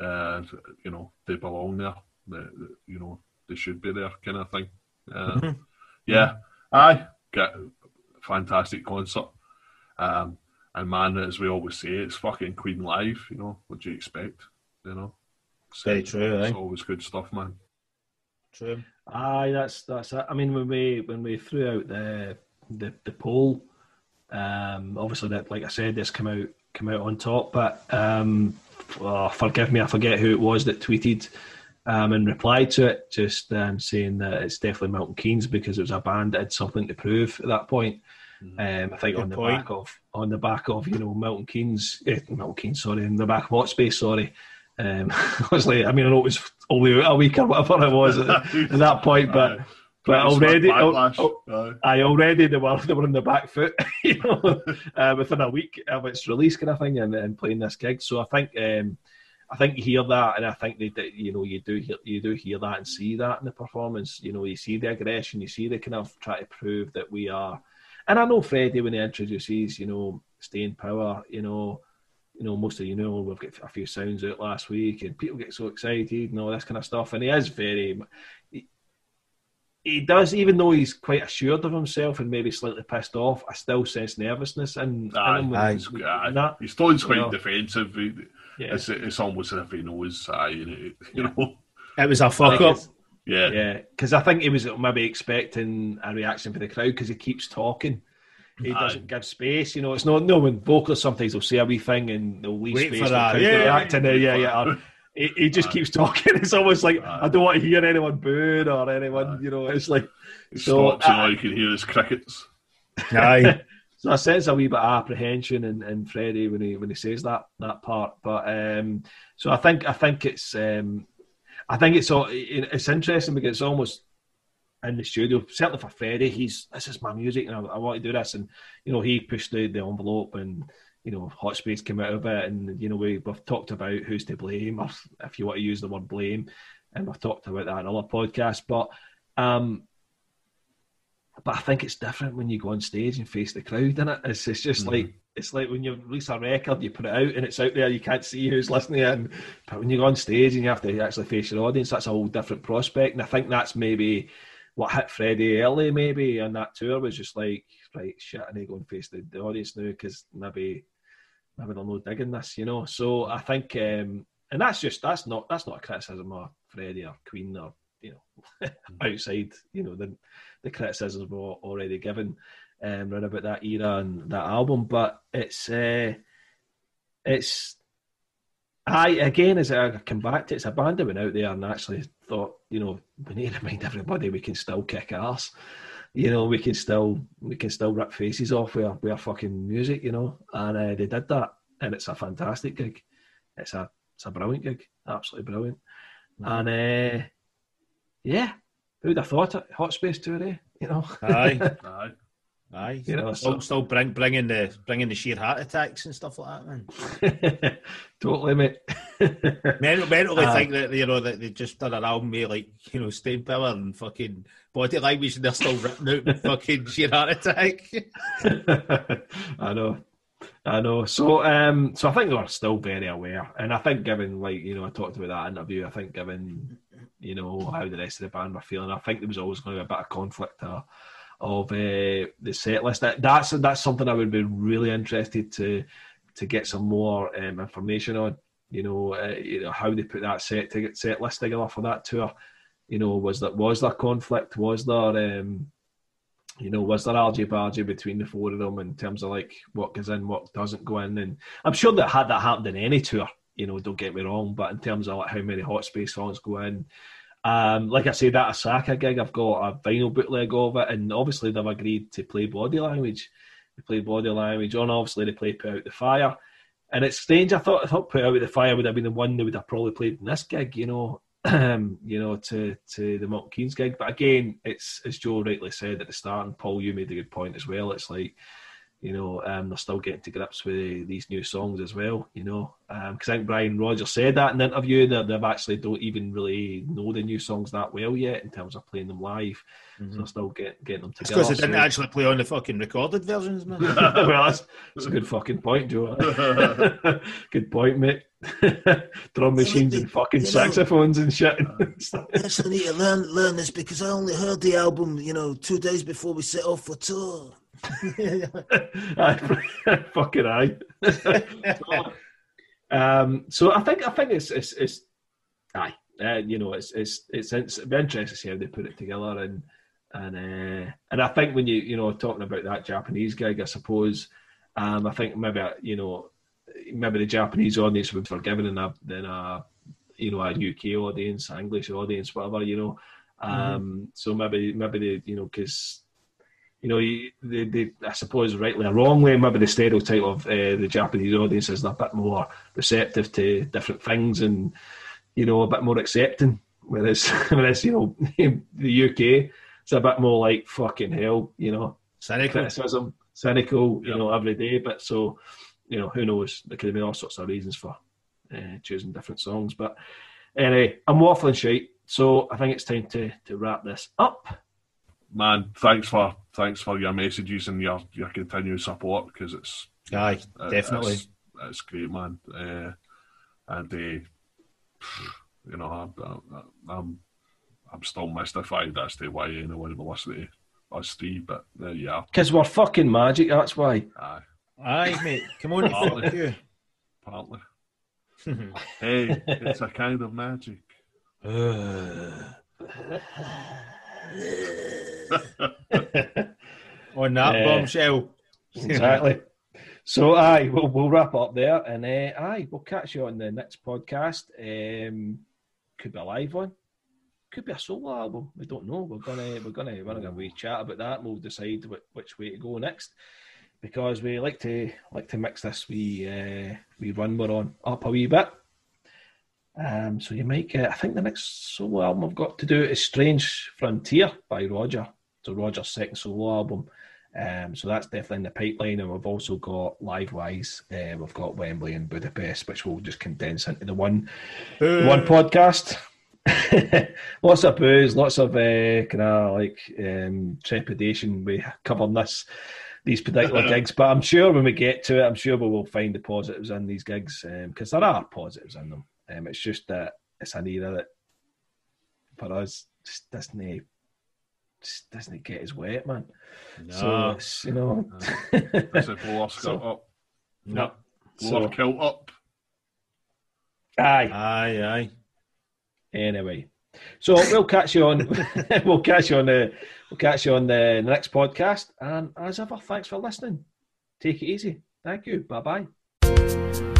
uh, you know, they belong there. They, they, you know, they should be there, kind of thing. Uh, mm-hmm. Yeah, aye, get fantastic concert. Um, and man, as we always say, it's fucking Queen live. You know, what do you expect? You know. Very true. It's eh? always good stuff, man. True. Aye, that's that's. It. I mean, when we when we threw out the the, the poll, um, obviously that, like I said, this come out come out on top. But um, oh, forgive me, I forget who it was that tweeted um, and replied to it, just um, saying that it's definitely Milton Keynes because it was a band that had something to prove at that point. Mm-hmm. Um, I think Good on the point. back of on the back of you know Milton Keynes, eh, Milton Keynes, sorry, in the back of Hot Space, sorry. Um, obviously, I mean, I know it was only a week or whatever it was at, at that point, but. But already, oh, oh, I already they were they were in the back foot, you know, uh, within a week of its release, kind of thing, and, and playing this gig. So I think um, I think you hear that, and I think they, they, you know, you do hear, you do hear that and see that in the performance. You know, you see the aggression, you see the kind of try to prove that we are. And I know Freddie when he introduces, you know, staying power, you know, you know, most of you know we've got a few sounds out last week, and people get so excited and all this kind of stuff. And he is very, he, he does, even though he's quite assured of himself and maybe slightly pissed off. I still sense nervousness in, aye, in him. Aye, he's, aye. he's still quite you know. defensive. He, yeah. It's, it's almost as if he knows, uh, you know. It was a fuck up. Yeah, yeah, because I think he was maybe expecting a reaction from the crowd because he keeps talking he doesn't give space. You know, it's not no when vocalists sometimes they'll say a wee thing and they'll leave Wait space for that. Yeah, react and yeah, yeah. He, he, just keeps talking. It's almost like I don't want to hear anyone booing or anyone. You know, it's like it so, stops and all you can hear is crickets. Aye. so I sense a wee bit of apprehension in, in Freddie when he when he says that that part. But um, so I think I think it's um, I think it's all it's interesting because it's almost in the studio. Certainly for Freddie, he's this is my music and I, I, want to do this. And you know, he pushed the, the envelope and you know, Hot Space came out of it. And you know, we, we've talked about who's to blame, or if you want to use the word blame, and we've talked about that in other podcasts. But um, but I think it's different when you go on stage and face the crowd. And it? it's it's just mm-hmm. like it's like when you release a record, you put it out and it's out there, you can't see who's listening. And but when you go on stage and you have to actually face your audience, that's a whole different prospect. And I think that's maybe what hit Freddie early, maybe on that tour was just like, right, shit, I need to go and face the, the audience now because maybe maybe they're not digging this, you know. So I think, um, and that's just that's not that's not a criticism of Freddie or Queen or you know outside you know the the criticisms were already given um, around about that era and that album, but it's uh, it's I again as I come back to it, it's a band that went out there and actually thought, you know, we need to remind everybody we can still kick ass. You know, we can still we can still rip faces off with our, with our fucking music, you know. And uh, they did that, and it's a fantastic gig. It's a it's a brilliant gig, absolutely brilliant. Mm-hmm. And uh, yeah, who'd have thought it? Hot Space Tour, eh? You know. Aye, aye. Aye, you know, still, so. still bring, bringing the bringing the sheer heart attacks and stuff like that, man. totally, mate. mentally, mentally uh, think that you know that they just done an album with like you know staying power and fucking body language, and they're still ripping out the fucking sheer heart attack. I know, I know. So, um, so I think they were still very aware, and I think given like you know I talked about that interview, I think given you know how the rest of the band were feeling, I think there was always going to be a bit of conflict. Uh, of uh, the set list. That, that's that's something I would be really interested to to get some more um, information on. You know, uh, you know how they put that set to set list together for that tour. You know, was that was there conflict? Was there um, you know, was there argy bargy between the four of them in terms of like what goes in, what doesn't go in? And I'm sure that had that happened in any tour, you know, don't get me wrong, but in terms of like how many hot space songs go in, um, like I say, that Osaka gig, I've got a vinyl bootleg of it, and obviously they've agreed to play body language. They play body language on. Obviously, they play Put Out the Fire, and it's strange. I thought I thought Put Out the Fire would have been the one they would have probably played in this gig, you know, you know, to to the Milton Keynes gig. But again, it's as Joe rightly said at the start, and Paul, you made a good point as well. It's like you know, um, they're still getting to grips with these new songs as well, you know. Because um, I think Brian Rogers said that in the interview that they've actually don't even really know the new songs that well yet in terms of playing them live. Mm-hmm. So they're still get, getting them together. because they didn't so. actually play on the fucking recorded versions, man. well, that's, that's, a good fucking point, Joe. good point, mate. Drum machines and fucking saxophones and shit. yes, I need to learn learn this because I only heard the album, you know, two days before we set off for tour. fucking I. um, so I think I think it's it's, it's aye. Uh, you know, it's it's it's it's it'd be interesting to see how they put it together and and uh, and I think when you you know talking about that Japanese gig, I suppose um, I think maybe you know maybe the Japanese audience would be forgiven in a than a you know a UK audience, English audience, whatever you know. Mm-hmm. Um, mm-hmm. So maybe maybe they you know because you know, they, they, I suppose rightly or wrongly, maybe the stereotype of uh, the Japanese audience is a bit more receptive to different things and, you know, a bit more accepting. Whereas, whereas you know, the UK, it's a bit more like fucking hell, you know, cynical. criticism, cynical, you know, every day. But so, you know, who knows? There could be all sorts of reasons for uh, choosing different songs. But anyway, I'm waffling shite. So I think it's time to, to wrap this up man, thanks for thanks for your messages and your your continued support because it's aye definitely it's, it's great, man. Uh, and uh, you know, I'm, I'm I'm still mystified as to why anyone would listen to us three, but there you are. Because we're fucking magic. That's why. Aye, aye, mate. Come on, fuck you. Partly. hey, it's a kind of magic. On that uh, bombshell. exactly. So, aye, we'll, we'll wrap up there, and uh, aye, we'll catch you on the next podcast. Um, could be a live one, could be a solo album. We don't know. We're gonna we're gonna we're gonna we chat about that. We'll decide which, which way to go next because we like to like to mix this we uh, we run we're on up a wee bit. Um, so you might get, I think the next solo album I've got to do is Strange Frontier by Roger. So Roger's second solo album. Um, so that's definitely in the pipeline. And we've also got Livewise, uh, we've got Wembley and Budapest, which we'll just condense into the one, one podcast. lots of booze, lots of uh, kind of like um, trepidation. We covering this these particular gigs, but I'm sure when we get to it, I'm sure we will find the positives in these gigs because um, there are positives in them. Um, it's just that it's an era that for us just doesn't just doesn't it get his weight, man. No. So you know, does it blow so, up? No, blow so, kilt up. Aye, aye, aye. Anyway, so we'll catch you on. we'll catch you on the. We'll catch you on the next podcast. And as ever, thanks for listening. Take it easy. Thank you. Bye bye.